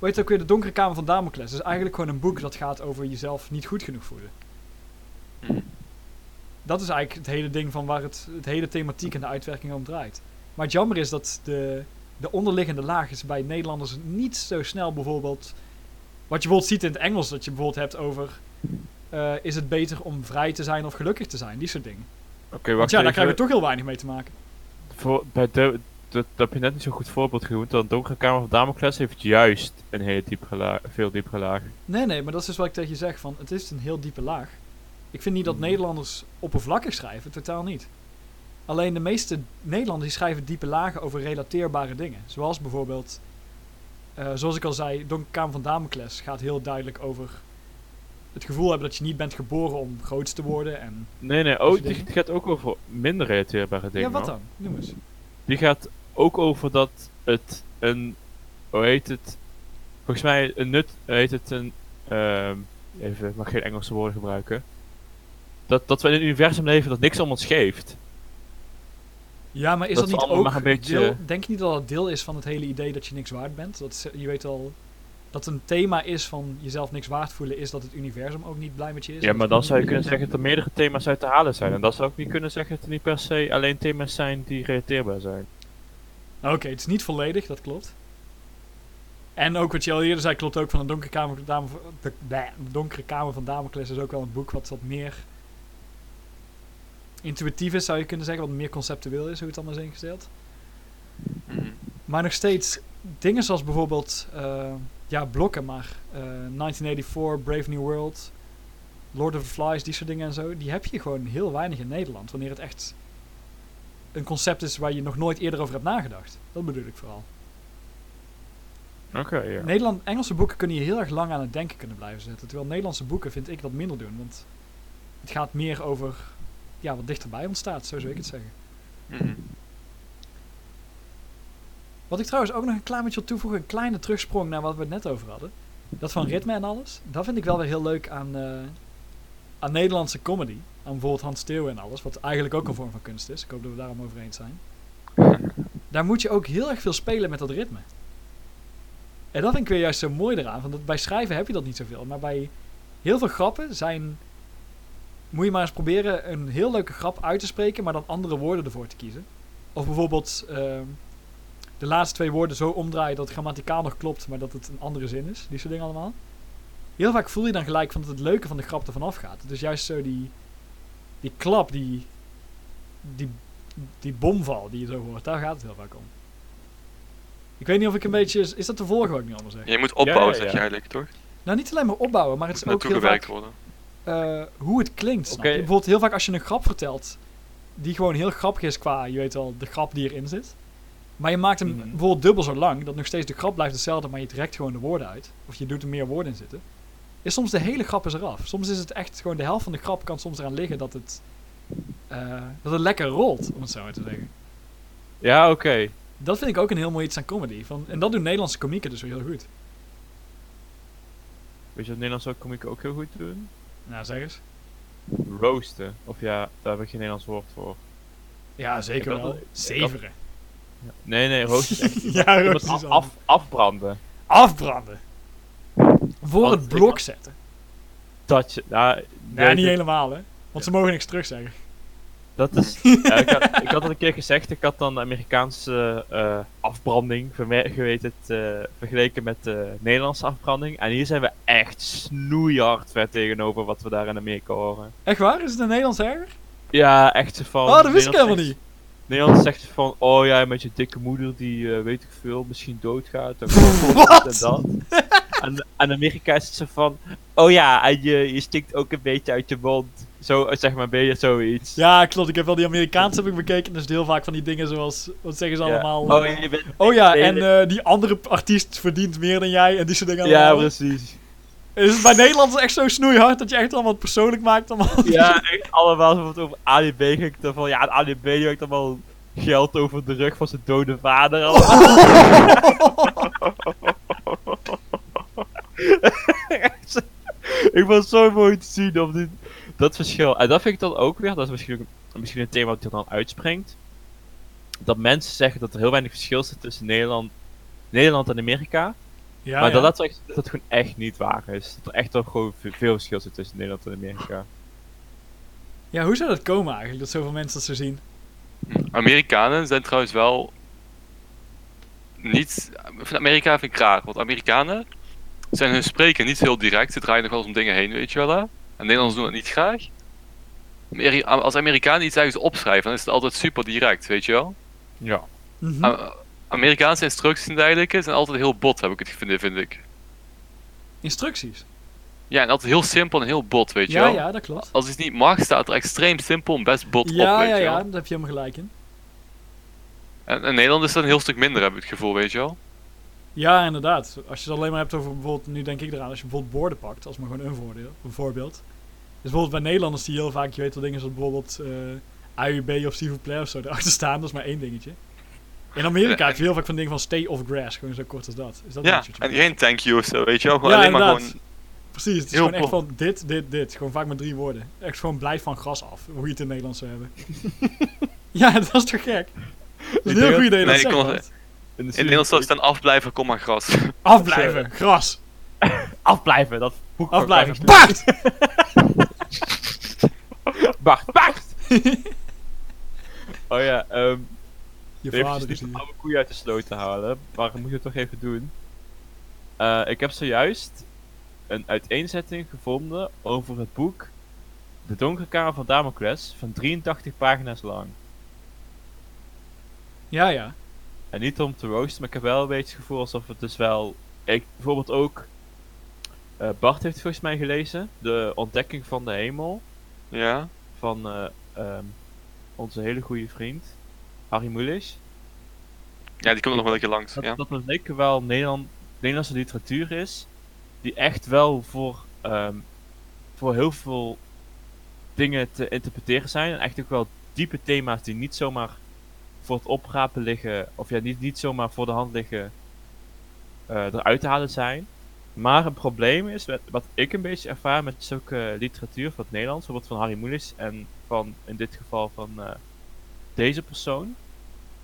heet het ook weer? De Donkere Kamer van Damocles. Dus eigenlijk gewoon een boek dat gaat over jezelf niet goed genoeg voelen. Mhm. Dat is eigenlijk het hele ding van waar het, het hele thematiek en de uitwerking om draait. Maar het jammer is dat de, de onderliggende laag is bij Nederlanders niet zo snel bijvoorbeeld. Wat je bijvoorbeeld ziet in het Engels, dat je bijvoorbeeld hebt over. eh, is het beter om vrij te zijn of gelukkig te zijn? Die soort dingen. Oké, Want wacht ja, daar krijgen we toch heel weinig mee te maken. Voor, bij de, dat, dat heb je net niet zo'n goed voorbeeld genoemd. Dat Donkere Kamer van Damocles heeft juist een hele diepere laag, veel diepere laag. Nee, nee, maar dat is dus wat ik tegen je zeg. Van, het is een heel diepe laag. Ik vind niet dat Mhm. Nederlanders oppervlakkig schrijven, totaal niet. Alleen de meeste Nederlanders die schrijven diepe lagen over relateerbare dingen. Zoals bijvoorbeeld, eh, zoals ik al zei, Donkere Kamer van Damocles gaat heel duidelijk over het gevoel hebben dat je niet bent geboren om groot te worden. En, Nee, nee, oh, die gaat ook over minder relateerbare dingen. ja, wat dan? Noem eens. Die gaat ook over dat het een, hoe heet het? Volgens mij een nut, heet het een, ehm, even, ik mag geen Engelse woorden gebruiken. Dat, dat we in een universum leven dat niks om ons geeft. Ja, maar is Dat dat, niet allemaal ook een beetje- deel, denk je niet dat dat deel is van het hele idee dat je niks waard bent? Dat is- je weet al dat een thema is van jezelf niks waard voelen, is dat het universum ook niet blij met je is. Ja, maar dan zou je kunnen zeggen dat er meerdere thema's uit te halen zijn. En dan zou ik niet kunnen zeggen dat er niet per se alleen thema's zijn die relateerbaar zijn. Oké, het is niet volledig, dat klopt. En ook wat je al eerder zei, klopt ook van de Donkere Kamer, Dame, de, de Donkere Kamer van Damocles is ook wel een boek wat wat meer intuïtief is, zou je kunnen zeggen, wat meer conceptueel is, hoe het allemaal is ingesteld. Mhm. Maar nog steeds, dingen zoals bijvoorbeeld, eh, ja, blokken, maar eh, 1984, Brave New World, Lord of the Flies, die soort dingen en zo, die heb je gewoon heel weinig in Nederland, wanneer het echt een concept is waar je nog nooit eerder over hebt nagedacht. Dat bedoel ik vooral. Oké, ja. Nederland, Engelse boeken kunnen je heel erg lang aan het denken kunnen blijven zetten. Terwijl Nederlandse boeken vind ik dat minder doen. Want het gaat meer over ja, wat dichterbij ons staat, zo zou ik het zeggen. Mhm. Wat Wat ik trouwens ook nog een klein beetje wil toevoegen, een kleine terugsprong naar wat we het net over hadden. Dat van ritme en alles. Dat vind ik wel weer heel leuk aan, eh, aan Nederlandse comedy. Aan bijvoorbeeld Hans Steeuwen en alles. Wat eigenlijk ook een vorm van kunst is. Ik hoop dat we daarom over eens zijn. Daar moet je ook heel erg veel spelen met dat ritme. En dat vind ik weer juist zo mooi eraan. Want bij schrijven heb je dat niet zoveel. Maar bij heel veel grappen zijn... Moet je maar eens proberen een heel leuke grap uit te spreken... maar dan andere woorden ervoor te kiezen. Of bijvoorbeeld... ehm, de laatste twee woorden zo omdraaien dat het grammaticaal nog klopt, maar dat het een andere zin is. Die soort dingen allemaal. Heel vaak voel je dan gelijk van dat het leuke van de grap ervan afgaat. Dus juist zo die, die klap, die, die, die bomval die je zo hoort, daar gaat het heel vaak om. Ik weet niet of ik een beetje... Is dat te volgen wat ik nu allemaal zeg? Je moet opbouwen, Ja, ja, zeg je eigenlijk, toch? Nou, niet alleen maar opbouwen, maar het is ook heel vaak worden. Eh, hoe het klinkt. Bijvoorbeeld heel vaak als je een grap vertelt, die gewoon heel grappig is qua, je weet wel, de grap die erin zit. Maar je maakt hem Mhm. bijvoorbeeld dubbel zo lang, dat nog steeds de grap blijft hetzelfde, maar je trekt gewoon de woorden uit. Of je doet er meer woorden in zitten. Is soms de hele grap is eraf. Soms is het echt gewoon de helft van de grap kan soms eraan liggen dat het, eh, dat het lekker rolt, om het zo maar te zeggen. Ja, oké. Dat vind ik ook een heel mooi iets aan comedy. Van, en dat doen Nederlandse komieken dus heel goed. Weet je wat Nederlands ook komieken ook heel goed doen? Nou, zeg eens. Roosten. Of ja, daar heb ik geen Nederlands woord voor. Ja, zeker wel. Zeveren. Nee, nee, roosten ja, roosters af, afbranden. Afbranden. Voor Want het blok zetten. Dat je... Nou, Nee, niet helemaal, hè. Want ze mogen niks terugzeggen. Dat is... ja, ik, had, ik had het een keer gezegd, ik had dan de Amerikaanse eh, afbranding verme- gewet het, eh, vergeleken met de Nederlandse afbranding. En hier zijn we echt snoeihard ver tegenover wat we daar in Amerika horen. Echt waar? Is het in Nederlands erger? Ja, echt zo van... Oh, dat wist ik helemaal niet. Nederland zegt ze van, oh ja, met je dikke moeder die, eh, weet ik veel, misschien doodgaat. En, Wat? en dat. En, en Amerika is het zo van, oh ja, en je, je stikt ook een beetje uit je mond. Zo, eh, zeg maar, ben je zoiets. Ja, klopt. Ik heb wel die Amerikaanse heb ik bekeken. Dus heel vaak van die dingen zoals... Wat zeggen ze Ja. allemaal? Oh, je bent, oh ja, en eh, die andere artiest verdient meer dan jij. En die soort dingen ja, precies. Is het bij Nederlanders echt zo snoeihard dat je echt allemaal persoonlijk maakt? Allemaal? Ja, echt allemaal wat over ADB ging ik dan van, ja, ADB die hangt allemaal geld over de rug van zijn dode vader. Ik het zo mooi te zien op dit, dat verschil. En dat vind ik dan ook weer, dat is misschien, misschien een thema dat er dan uitspringt. Dat mensen zeggen dat er heel weinig verschil zit tussen Nederland, Nederland en Amerika. Ja, maar ja. dat, dat, echt- dat gewoon echt niet waar is. Dat er echt wel gewoon ve- veel verschil zit tussen Nederland en Amerika. ja, hoe zou dat komen eigenlijk? Dat zoveel mensen dat zo zien? Amerikanen zijn trouwens wel niet. Vind Amerika vind ik raar, want Amerikanen zijn hun spreken niet heel direct. Ze draaien nog wel eens om dingen heen, weet je wel. Hè? En Nederlanders doen het niet graag. Ameri- Als Amerikanen iets ergens opschrijven, dan is het altijd super direct, weet je wel. Ja. Mhm. A- Amerikaanse instructies en dergelijke zijn altijd heel bot, heb ik het gevonden, vind ik. Instructies. Ja, en altijd heel simpel en heel bot, weet je Ja, wel. ja, dat klopt. Als iets niet mag, staat er extreem simpel en best bot Ja, op, weet ja, je ja, wel. daar heb je helemaal gelijk in. En in Nederland is dat een heel stuk minder, heb ik het gevoel, weet je wel. Ja, inderdaad. Als je het alleen maar hebt over bijvoorbeeld, nu denk ik eraan, als je bijvoorbeeld borden pakt, als maar gewoon een, voordeel, een voorbeeld. Dus bijvoorbeeld bij Nederlanders die heel vaak, je weet wel dingen zoals bijvoorbeeld eh AUB of vous plaît of zo erachter staan, dat is maar één dingetje. In Amerika heb je heel vaak van dingen van stay off grass, gewoon zo kort als dat. Is dat Ja, en geen thank you of zo, weet je wel. Gewoon Ja, alleen maar inderdaad. gewoon... Precies, het is heel gewoon echt van dit, dit, dit. Gewoon vaak met drie woorden. Echt gewoon blijf van gras af, hoe je het in Nederlands zou hebben. ja, dat is toch gek? Dat is een heel dat- idee dat Nee, ik kon- In, de In Nederland zou staan afblijven, kom maar gras. Afblijven, gras. Afblijven, dat boek Afblijven. Bart! Bart, Bart! oh ja, ehm Je even vader is die oude koeien uit de sloot te halen. Maar moet het toch even doen. Eh, ik heb zojuist een uiteenzetting gevonden over het boek De Donkere Kamer van Damocles van 83 pagina's lang. Ja, ja. En niet om te roosten, maar ik heb wel een beetje het gevoel alsof het dus wel... Ik bijvoorbeeld ook... eh, Bart heeft volgens mij gelezen, De Ontdekking van de Hemel. Ja. van eh, ehm, onze hele goede vriend Harry Mulisch. Ja, die komt nog wel lekker langs. Dat, Ja. dat het zeker wel Nederland, Nederlandse literatuur is, die echt wel voor, ehm, voor heel veel dingen te interpreteren zijn. En echt ook wel diepe thema's die niet zomaar voor het oprapen liggen, of ja, niet, niet zomaar voor de hand liggen eh, eruit te halen zijn. Maar een probleem is, wat, wat ik een beetje ervaar met zulke literatuur van het Nederlands, bijvoorbeeld van Harry Mulisch en van, in dit geval van eh, deze persoon,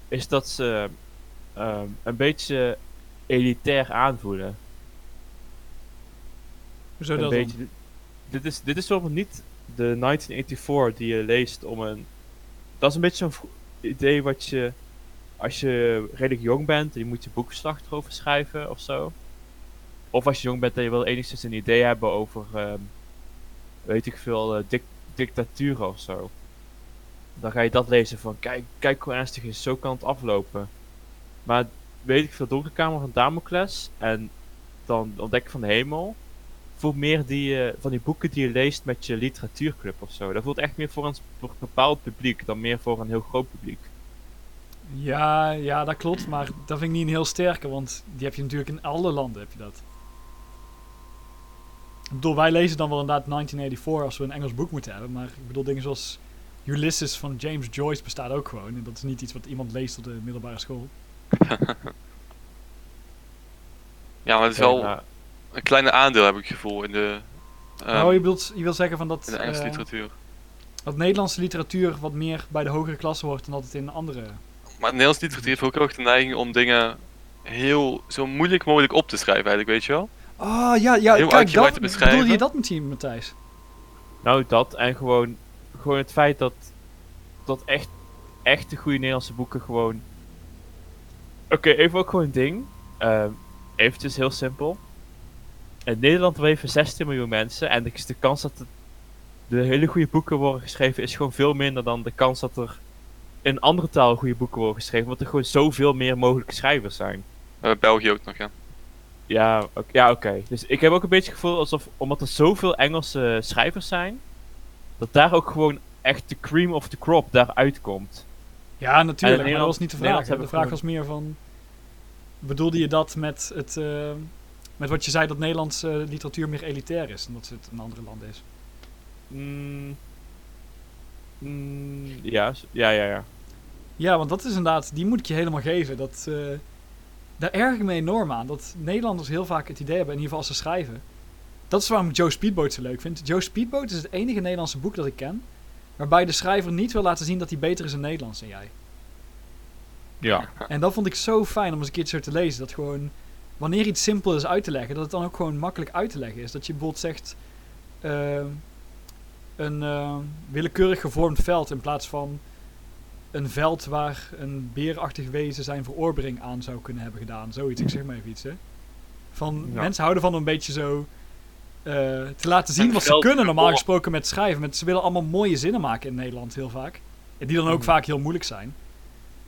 is dat ze ehm, een beetje elitair aanvoelen. Zo een dat beetje, dit, is, dit is bijvoorbeeld niet de 1984 die je leest om een... Dat is een beetje zo'n idee wat je... Als je redelijk jong bent en je moet je boekverslag erover schrijven of zo. Of als je jong bent en je wil enigszins een idee hebben over... ehm, weet ik veel, dictaturen of zo. Dan ga je dat lezen van, kijk, kijk hoe ernstig is, zo kan het aflopen. Maar weet ik veel, Donkerkamer van Damocles en dan Ontdekken van de Hemel voelt meer die, eh, van die boeken die je leest met je literatuurclub of zo. Dat voelt echt meer voor een, sp- voor een bepaald publiek dan meer voor een heel groot publiek. Ja, ja, dat klopt, maar dat vind ik niet een heel sterke, want die heb je natuurlijk in alle landen, heb je dat. Ik bedoel, wij lezen dan wel inderdaad 1984 als we een Engels boek moeten hebben, maar ik bedoel, dingen zoals Ulysses van James Joyce bestaat ook gewoon. En dat is niet iets wat iemand leest op de middelbare school. Ja, maar het is wel een kleine aandeel, heb ik het gevoel, in de, ehm, oh, je, bedoelt, je wil zeggen van dat, in de Engelse eh, literatuur. dat Nederlandse literatuur wat meer bij de hogere klasse hoort dan dat het in andere... Maar de Nederlandse literatuur heeft ook heel erg de neiging om dingen heel zo moeilijk mogelijk op te schrijven, eigenlijk, weet je wel? Oh, ja, ja, Heel kijk, dat, te beschrijven. bedoel je dat meteen, Matthijs? Nou, dat en gewoon, gewoon het feit dat, dat echt, echt de goede Nederlandse boeken gewoon... Oké, even ook gewoon een ding. Ehm eventjes heel simpel. In Nederland leven 16 miljoen mensen en de, de kans dat de hele goede boeken worden geschreven is gewoon veel minder dan de kans dat er in andere taal goede boeken worden geschreven. Want er gewoon zoveel meer mogelijke schrijvers zijn. Hebben België ook nog, ja. Ja, oké. ja, oké. Dus ik heb ook een beetje het gevoel alsof, omdat er zoveel Engelse schrijvers zijn, dat daar ook gewoon echt de cream of the crop daaruit komt. Ja, natuurlijk, maar dat Nederland- was niet de vraag. De vraag was meer van... Bedoelde je dat met, het, eh, met wat je zei dat Nederlandse literatuur meer elitair is dan dat het in andere landen is? Mm, mm, ja, ja, ja, ja. Ja, want dat is inderdaad, die moet ik je helemaal geven. Dat, eh, daar erg ik me enorm aan. Dat Nederlanders heel vaak het idee hebben, in ieder geval als ze schrijven. Dat is waarom ik Joe Speedboat zo leuk vind. Joe Speedboat is het enige Nederlandse boek dat ik ken. Waarbij de schrijver niet wil laten zien dat hij beter is in Nederlands dan jij. Ja. En dat vond ik zo fijn om eens een keertje zo te lezen. Dat gewoon, wanneer iets simpel is uit te leggen, dat het dan ook gewoon makkelijk uit te leggen is. Dat je bijvoorbeeld zegt, eh, een eh, willekeurig gevormd veld in plaats van een veld waar een beerachtig wezen zijn verorbering aan zou kunnen hebben gedaan. Zoiets, ik zeg maar even iets, hè. Van, Ja. mensen houden van een beetje zo eh, te laten zien wat ze kunnen normaal gesproken met schrijven. Met, ze willen allemaal mooie zinnen maken in Nederland heel vaak. En die dan ook Mhm. vaak heel moeilijk zijn.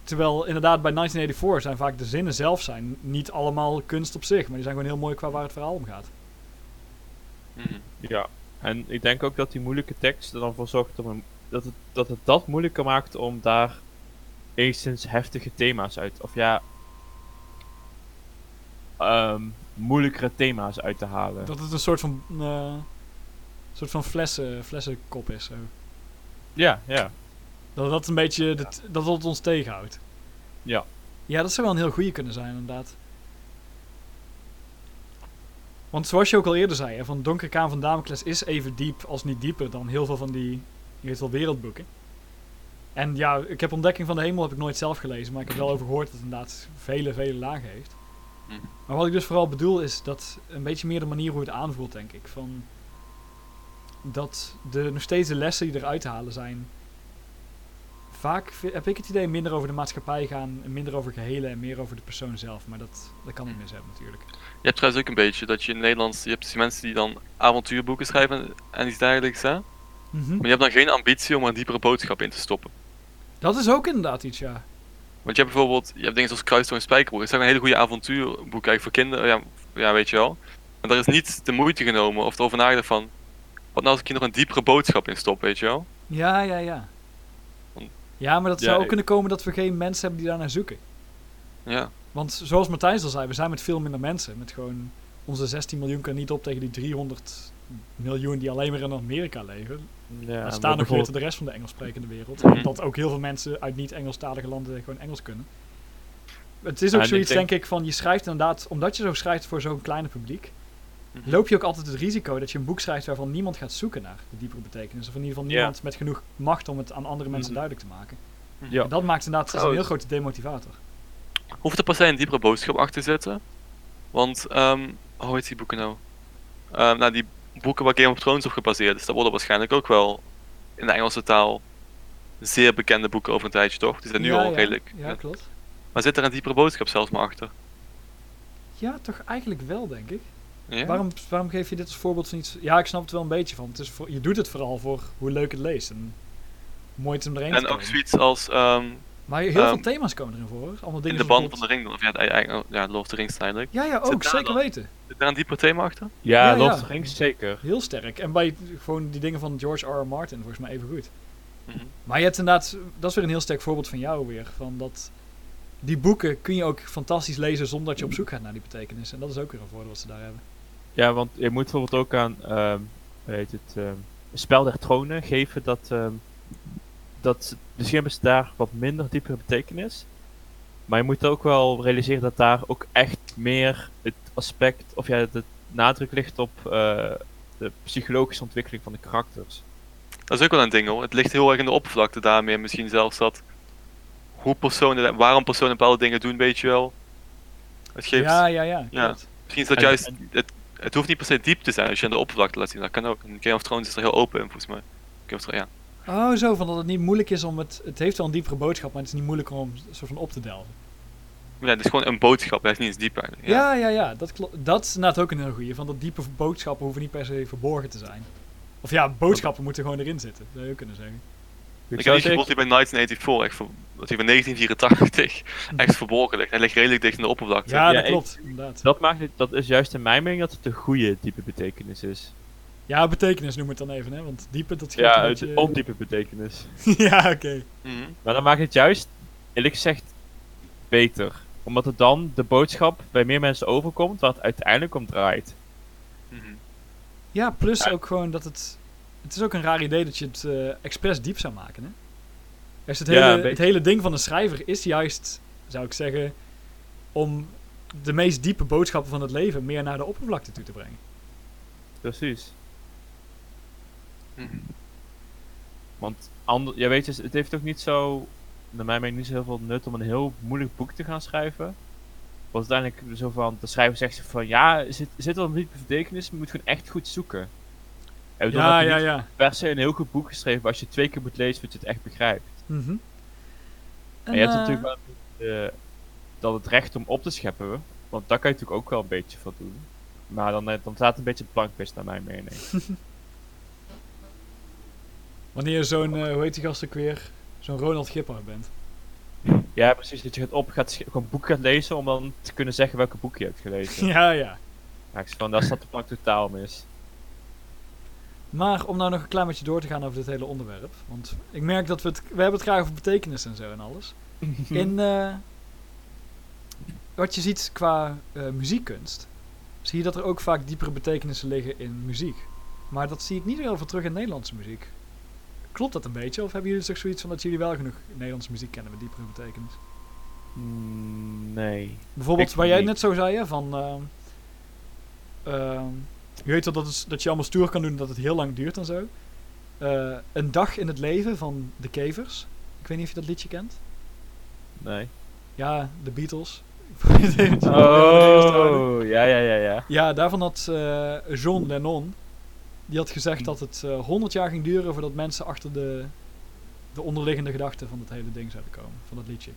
Terwijl inderdaad bij 1984 zijn vaak de zinnen zelf zijn niet allemaal kunst op zich. Maar die zijn gewoon heel mooi qua waar het verhaal om gaat. Mhm. Ja. En ik denk ook dat die moeilijke tekst er dan voor zorgt om een, dat, het, dat het dat moeilijker maakt om daar enigszins heftige thema's uit, of ja, ehm, moeilijkere thema's uit te halen. Dat het een soort van, eh, soort van flessen, flessenkop is. Zo. Ja, ja. Dat dat een beetje de t- dat het ons tegenhoudt. Ja. Ja, dat zou wel een heel goede kunnen zijn, inderdaad. Want zoals je ook al eerder zei, hè, van Donkere Kaan van Damocles is even diep, als niet dieper, dan heel veel van die, je weet wel, wereldboeken. En ja, ik heb Ontdekking van de Hemel heb ik nooit zelf gelezen, maar ik heb wel over gehoord dat het inderdaad vele, vele lagen heeft. Mhm. Maar wat ik dus vooral bedoel is dat een beetje meer de manier hoe het aanvoelt, denk ik. Van dat de, nog steeds de lessen die eruit te halen zijn. Vaak heb ik het idee minder over de maatschappij gaan, en minder over gehelen en meer over de persoon zelf. Maar dat, dat kan niet meer zijn natuurlijk. Je hebt trouwens ook een beetje dat je in Nederland, je hebt mensen die dan avontuurboeken schrijven en iets dergelijks, hè? Mhm. Maar je hebt dan geen ambitie om er een diepere boodschap in te stoppen. Dat is ook inderdaad iets, ja. Want je hebt bijvoorbeeld, je hebt dingen zoals Kruisdoor en Spijkerbroek. Dat zijn een hele goede avontuurboeken eigenlijk voor kinderen, ja, ja, weet je wel. Maar daar is niet de moeite genomen of erover nagedacht van, wat nou als ik hier nog een diepere boodschap in stop, weet je wel? Ja, ja, ja. Ja, maar dat Ja, zou ook ik- kunnen komen dat we geen mensen hebben die daar naar zoeken. Ja. Want zoals Matthijs al zei, we zijn met veel minder mensen. Met gewoon onze 16 miljoen kan niet op tegen die 300 miljoen die alleen maar in Amerika leven. Ja, maar staan nog weer de rest van de Engelssprekende wereld. Mhm. Dat ook heel veel mensen uit niet-Engelstalige landen gewoon Engels kunnen. Het is Ja, ook zoiets, denk- denk ik, van je schrijft inderdaad, omdat je zo schrijft voor zo'n kleine publiek. Loop je ook altijd het risico dat je een boek schrijft waarvan niemand gaat zoeken naar de diepere betekenis. Of in ieder geval niemand met genoeg macht om het aan andere mensen Mhm. duidelijk te maken. Ja. En dat maakt inderdaad is een heel grote demotivator. Hoeft er per se een diepere boodschap achter te zitten. Want, ehm hoe heet die boeken nou? Ehm, nou, die boeken waar Game of Thrones op gebaseerd is, dat worden waarschijnlijk ook wel in de Engelse taal zeer bekende boeken over een tijdje, toch? Die zijn nu ja, al ja. redelijk. Ja, klopt. Maar zit er een diepere boodschap zelfs maar achter? Ja, toch eigenlijk wel, denk ik. Ja? Waarom, waarom geef je dit als voorbeeld van iets... Ja, ik snap het wel een beetje van. Het is voor, je doet het vooral voor hoe leuk het leest. En mooi het is om te En ook zoiets als ehm, Maar heel veel ehm, thema's komen erin voor. hoor. Allemaal in dingen de zoals band van de ring, of ja, het- eigenlijk- ja, Lord of the Rings eigenlijk. Ja, ja, ook. Zeker dan? weten. Zit daar een dieper thema achter? Ja, Ja, Lord ja. of the Rings zeker. Heel sterk. En bij gewoon die dingen van George R. R. Martin volgens mij even goed. Mhm. Maar je hebt inderdaad... Dat is weer een heel sterk voorbeeld van jou weer. Van dat... Die boeken kun je ook fantastisch lezen zonder dat je op zoek gaat naar die betekenis. En dat is ook weer een voordeel wat ze daar hebben. Ja, want je moet bijvoorbeeld ook aan, ehm hoe heet het, ehm, Spel der Tronen geven dat, ehm dat misschien hebben ze daar wat minder diepere betekenis. Maar je moet ook wel realiseren dat daar ook echt meer het aspect, of ja, de nadruk ligt op eh, de psychologische ontwikkeling van de karakters. Dat is ook wel een ding hoor. Het ligt heel erg in de oppervlakte daarmee. Misschien zelfs dat hoe personen, waarom personen bepaalde dingen doen, weet je wel. Het geeft, Ja, ja, ja. Ja. misschien is dat En- juist, en- het, het hoeft niet per se diep te zijn als je aan de oppervlakte laat zien. Dat kan ook. In Game of Thrones is er heel open in volgens mij. Game of Thrones, ja. Oh, zo. Van dat het niet moeilijk is om het... Het heeft wel een diepere boodschap, maar het is niet moeilijk om een soort van op te delven. Ja, het is gewoon een boodschap, hij is niet eens diep eigenlijk. Ja, ja, ja. Dat, klo- dat is inderdaad ook een heel goeie. Van dat diepe boodschappen hoeven niet per se verborgen te zijn. Of ja, boodschappen moeten gewoon erin zitten. Dat zou je ook kunnen zeggen. Ik heb die gevoel die bij 1984, echt, dat die van 1984 echt verborgen ligt. Hij ligt redelijk dicht in de oppervlakte. Ja, Ja, dat ik- klopt. Inderdaad. Dat, maakt het, dat is juist in mijn mening dat het een goede diepe betekenis is. Ja, betekenis noem het dan even, hè. Want diepe, dat geeft Ja, beetje... ondiepe betekenis. ja, oké. Mhm. Maar dan maakt het juist, eerlijk gezegd, beter. Omdat het dan de boodschap bij meer mensen overkomt waar het uiteindelijk om draait. Mhm. Ja, plus Ja. ook gewoon dat het... Het is ook een raar idee dat je het eh expres diep zou maken, hè. Dus het, Ja, hele, het hele ding van een schrijver is juist, zou ik zeggen, om de meest diepe boodschappen van het leven meer naar de oppervlakte toe te brengen. Precies. Mhm. Want ander, ja, weet je, het heeft ook niet zo, naar mijn mening, niet zo heel veel nut om een heel moeilijk boek te gaan schrijven. Want uiteindelijk zo van, de schrijver zegt zo van, ja, er zit, er zit wel een diepe betekenis, maar je moet gewoon echt goed zoeken. En bedoel, Ja, ja, ja. per se een heel goed boek geschreven, maar als je het twee keer moet lezen, dat je het echt begrijpt. Mhm. En, je hebt eh, natuurlijk wel eh, dat het recht om op te scheppen, want daar kan je natuurlijk ook wel een beetje van doen. Maar dan, eh, dan staat het een beetje plankpist naar mijn mening. Wanneer je zo'n, hoe heet die gast ook weer, zo'n Ronald Gippard bent. ja, precies. Dat je gaat op, gaat, gewoon een boek gaat lezen om dan te kunnen zeggen welke boek je hebt gelezen. ja, ja. Ja, ik van, daar staat de plank totaal mis. Maar om nou nog een klein beetje door te gaan over dit hele onderwerp. Want ik merk dat we het, we hebben het graag over betekenis en zo en alles. In eh, wat je ziet qua eh, muziekkunst, zie je dat er ook vaak diepere betekenissen liggen in muziek. Maar dat zie ik niet heel veel terug in Nederlandse muziek. Klopt dat een beetje? Of hebben jullie toch zoiets van dat jullie wel genoeg Nederlandse muziek kennen met diepere betekenis? Mm, nee. Bijvoorbeeld waar jij niet. net zo zei, hè, van... ehm, ehm, je weet wel dat, het, dat je allemaal stoer kan doen dat het heel lang duurt en zo. Eh, een dag in het leven van de Kevers. Ik weet niet of je dat liedje kent. Nee. Ja, de Beatles. Oh. Ja, ja, ja, ja. Ja, daarvan had eh, John Lennon... Die had gezegd dat het eh 100 jaar ging duren voordat mensen achter de, de onderliggende gedachten van het hele ding zouden komen. Van dat liedje.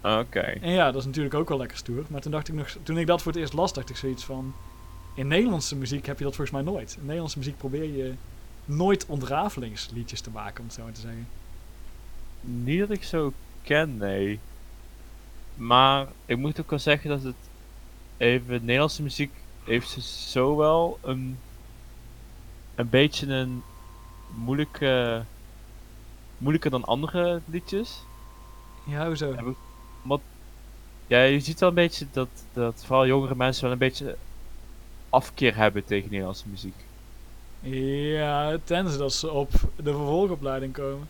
Oké. En ja, dat is natuurlijk ook wel lekker stoer. Maar toen dacht ik nog, toen ik dat voor het eerst las, dacht ik zoiets van. In Nederlandse muziek heb je dat volgens mij nooit. In Nederlandse muziek probeer je nooit ontrafelingsliedjes te maken, om het zo maar te zeggen. Niet dat ik zo ken, nee. Maar ik moet ook wel zeggen dat het even Nederlandse muziek heeft ze zo wel een een beetje een moeilijke moeilijker dan andere liedjes. Ja, hoezo? Want ja, je ziet wel een beetje dat, dat vooral jongere mensen wel een beetje afkeer hebben tegen Nederlandse muziek. Ja, tenzij dat ze op de vervolgopleiding komen.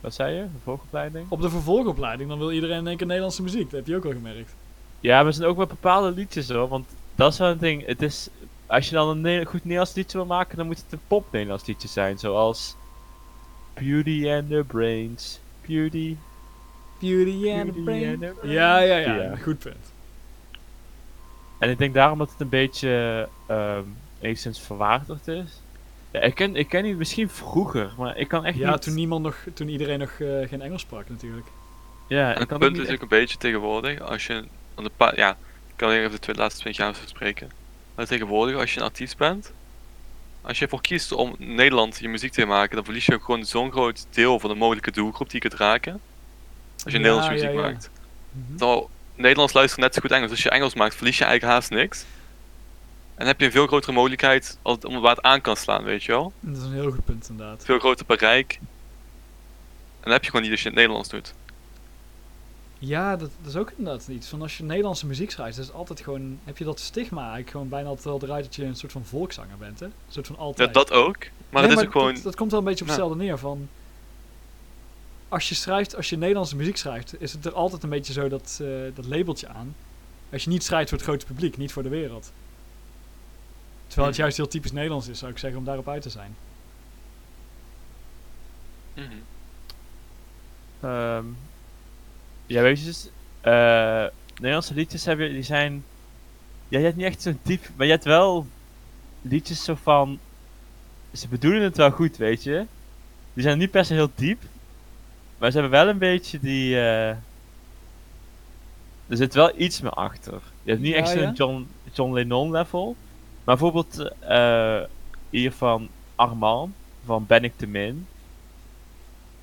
Wat zei je? Vervolgopleiding? Op de vervolgopleiding, dan wil iedereen in één keer Nederlandse muziek. Dat heb je ook al gemerkt. Ja, maar er zijn ook wel bepaalde liedjes hoor. Want dat is wel een ding. Het is, als je dan een Ne- goed Nederlands liedje wil maken, dan moet het een pop-Nederlands liedje zijn. Zoals Beauty and the Brains. Beauty. Beauty and the Beauty Brain. and the Brain. Ja, ja, ja, Ja. Goed punt. En ik denk daarom dat het een beetje ehm enigszins verwaardigd is. Ja, ik ken, ik ken die misschien vroeger, maar ik kan echt Ja, niet... toen, niemand nog, toen iedereen nog eh, geen Engels sprak natuurlijk. Ja, En ik het punt is niet ook een beetje tegenwoordig, als je aan de pa ja, ik kan alleen even de twee, laatste 20 jaar spreken. Maar tegenwoordig, als je een artiest bent, als je ervoor kiest om Nederland je muziek te maken, dan verlies je ook gewoon zo'n groot deel van de mogelijke doelgroep die je kunt raken. Als je Ja, Nederlandse ja, muziek ja. maakt. Mhm. Terwijl Nederlands luistert net zo goed Engels. Als je Engels maakt, verlies je eigenlijk haast niks. En dan heb je een veel grotere mogelijkheid als het, om waar het aan kan slaan, weet je wel. Dat is een heel goed punt inderdaad. Veel groter bereik. En dan heb je gewoon niet als je het Nederlands doet. Ja, dat, dat is ook inderdaad iets. Van als je Nederlandse muziek schrijft, is altijd gewoon, heb je dat stigma eigenlijk gewoon bijna altijd wel eruit dat je een soort van volkszanger bent, hè? Een soort van Ja, altijd. dat ook. Maar Nee, het is ook gewoon... Dat, dat komt wel een beetje op Ja. hetzelfde neer van... Als je schrijft, als je Nederlandse muziek schrijft, is het er altijd een beetje zo dat, eh, dat labeltje aan. Als je niet schrijft voor het grote publiek, niet voor de wereld. Terwijl het Mhm. juist heel typisch Nederlands is, zou ik zeggen, om daarop uit te zijn. Mhm. Ehm, ja, weet je, dus, eh, Nederlandse liedjes hebben, die zijn, ja, je hebt niet echt zo'n diep, maar je hebt wel liedjes zo van, ze bedoelen het wel goed, weet je. Die zijn niet per se heel diep, maar ze hebben wel een beetje die, eh, er zit wel iets meer achter. Je hebt niet Ja, echt zo'n ja? John, John Lennon level, maar bijvoorbeeld eh hier van Armand, van Ben ik te min.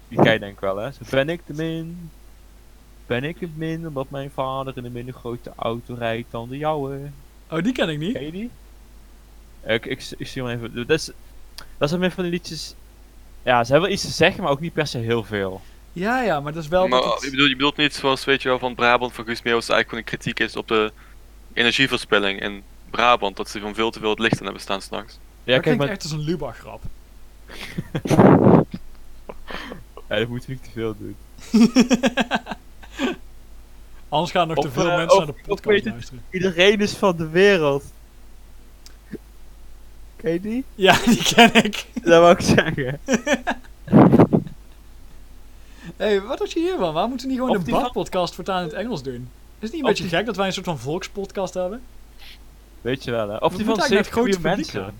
Die ken je denk ik wel, hè? Zo, ben ik te min? Ben ik het min omdat mijn vader in een minder grote auto rijdt dan de jouwe? Oh, die ken ik niet. Ken je die? Ik, ik, ik zie hem even. Dat is, dat zijn meer van die liedjes. Ja, ze hebben wel iets te zeggen, maar ook niet per se heel veel. Ja, ja, maar dat is wel... maar het- je, bedoelt, je bedoelt niet zoals, weet je wel, van Brabant, van Guus Meeuwis, eigenlijk gewoon een kritiek is op de energieverspilling in Brabant. Dat ze van veel te veel het licht aan hebben staan s'nachts. Ja, dat kijk, maar echt als een Lubach-grap. ja, dat moet je niet te veel doen. Anders gaan nog te veel eh, mensen of- naar de podcast luisteren. Iedereen is van de wereld. Ken je die? Ja, die ken ik. Dat wou ik zeggen. Hé, hey, wat had je hiervan? Waarom moeten we niet gewoon Of van- badpodcast voortaan in het Engels doen? Is het niet een beetje die- gek dat wij een soort van volkspodcast hebben? Weet je wel, hè? Of We die van Zeven Goede publiek Mensen.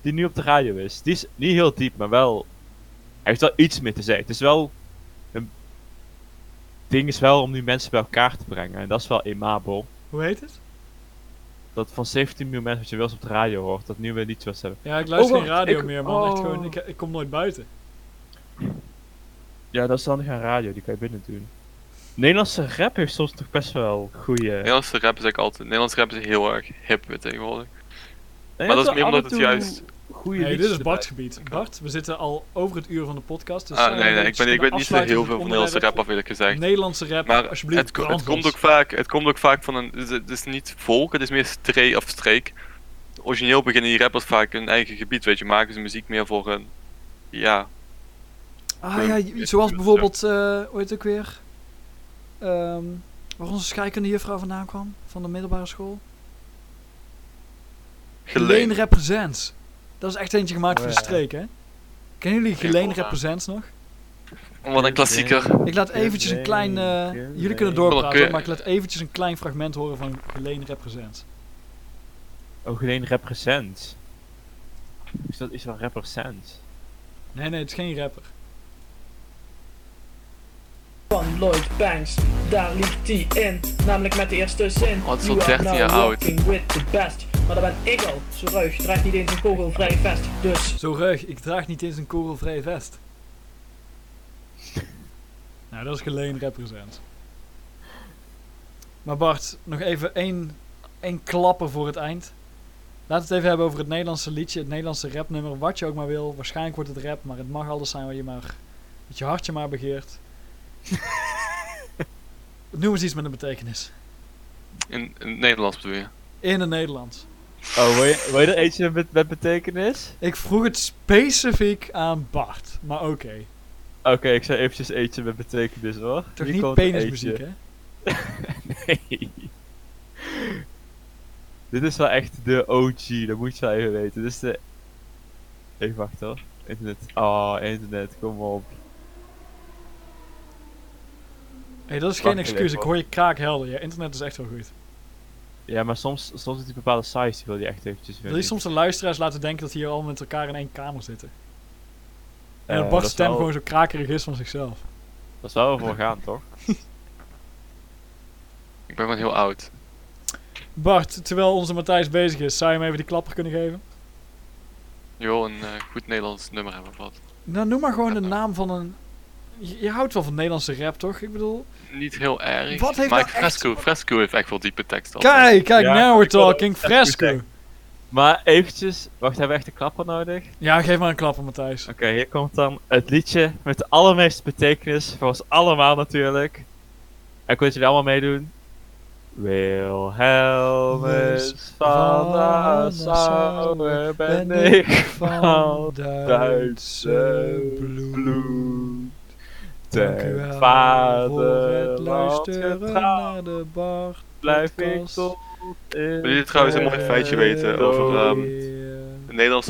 Die nu op de radio is. Die is niet heel diep, maar wel... Hij heeft wel iets meer te zeggen. Het is wel... Een ding is wel om nu mensen bij elkaar te brengen. En dat is wel emabel. Hoe heet het? Dat van 17 miljoen mensen wat je wel eens op de radio hoort, dat nu weer niet zoals hebben. Ja, ik luister Oh, geen radio ik- meer, man. Echt oh. gewoon, ik, ik kom nooit buiten. Ja, dat is dan geen radio, die kan je binnen doen. Nederlandse rap heeft soms toch best wel goede. Nederlandse rap is eigenlijk altijd... Nederlandse rap is heel erg hip tegenwoordig. maar dat is meer omdat het juist- Goede Nee, dit is Bart's gebied. Bart, we zitten al over het uur van de podcast. Dus ah, eh, nee, nee, ik, ben, ik weet niet zo heel veel van Nederlandse rap af, eerlijk gezegd. Nederlandse rap, Maar alsjeblieft, het, ko- het, brand komt ook vaak, het komt ook vaak van een. Het is, het is niet volk, het is meer streek of streek. Origineel beginnen die rappers vaak hun eigen gebied, weet je, maken ze muziek meer voor een. Ja, Ah ja, zoals bijvoorbeeld, eh hoe heet het ook weer? Ehm waar onze scheikunde juffrouw vandaan kwam, van de middelbare school. Geleen. Represents. Dat is echt eentje gemaakt Oh, voor de streek, hè? Kennen jullie Geleen. Represents nog? Wat een klassieker. Ik laat eventjes een klein... eh, Geleen. jullie kunnen doorpraten, maar ik laat eventjes een klein fragment horen van Geleen Represents. Oh, geen represent. Is dat is wel represent? Nee, nee, het is geen rapper. Van Lloyd Banks. Daar liep hij in, namelijk met de eerste zin. Is You al are 13 now jaar oud. working with the best. Maar dat ben ik al, zo ruig, draagt niet eens een kogelvrij vest. Dus Zo ruig, ik draag niet eens een kogelvrij vest. nou, dat is Geleen Represents. Maar Bart, nog even één, één klapper voor het eind. Laten we het even hebben over het Nederlandse liedje, het Nederlandse rapnummer, wat je ook maar wil. Waarschijnlijk wordt het rap, maar het mag alles zijn wat je maar, wat je hartje maar begeert. Noem eens iets met een betekenis. In, in het Nederlands bedoel je. In het Nederlands. Oh, wil je, wil je er eentje met, met betekenis? Ik vroeg het specifiek aan Bart, maar oké. Oké, ik zei eventjes eentje met betekenis hoor. Toch Hier niet penismuziek, hè? Nee. Dit is wel echt de OG, dat moet je wel even weten. Dit is de... Even wachten hoor. Internet. Oh, internet, kom op. Hé, dat is geen excuus. Ik hoor. je kraakhelder. Je internet is echt wel goed. Ja, maar soms, soms is die bepaalde size, die wil je echt eventjes Wil je soms de luisteraars laten denken dat hier allemaal met elkaar in één kamer zitten? En Eh, dat Bart's dat is stem wel- gewoon zo krakerig is van zichzelf. Dat is wel wel voor gaan, toch? Ik ben gewoon heel oud. Bart, terwijl onze Matthijs bezig is, zou je hem even die klapper kunnen geven? Je wil een eh, goed Nederlands nummer hebben of wat? Nou, noem maar gewoon de naam van een... Je, je houdt wel van Nederlandse rap, toch? Ik bedoel... Niet heel erg. Wat heeft nou Fresco, Fresco heeft echt wel diepe tekst al. Kijk, kijk, Ja, now we're talking. Fresco. Maar eventjes, wacht, hebben we echt een klapper nodig? Ja, geef maar een klapper, Matthijs. Oké, hier komt dan het liedje met de allermeeste betekenis voor ons allemaal natuurlijk. En ik wil jullie allemaal meedoen. Wilhelmus van Nassau, ben ik van Duitse bloed. Dank vaderland luisteren naar de Bart blijf ik tot in Wil jullie trouwens een mooi feitje weten over, ehm, Weer. De Nederlandse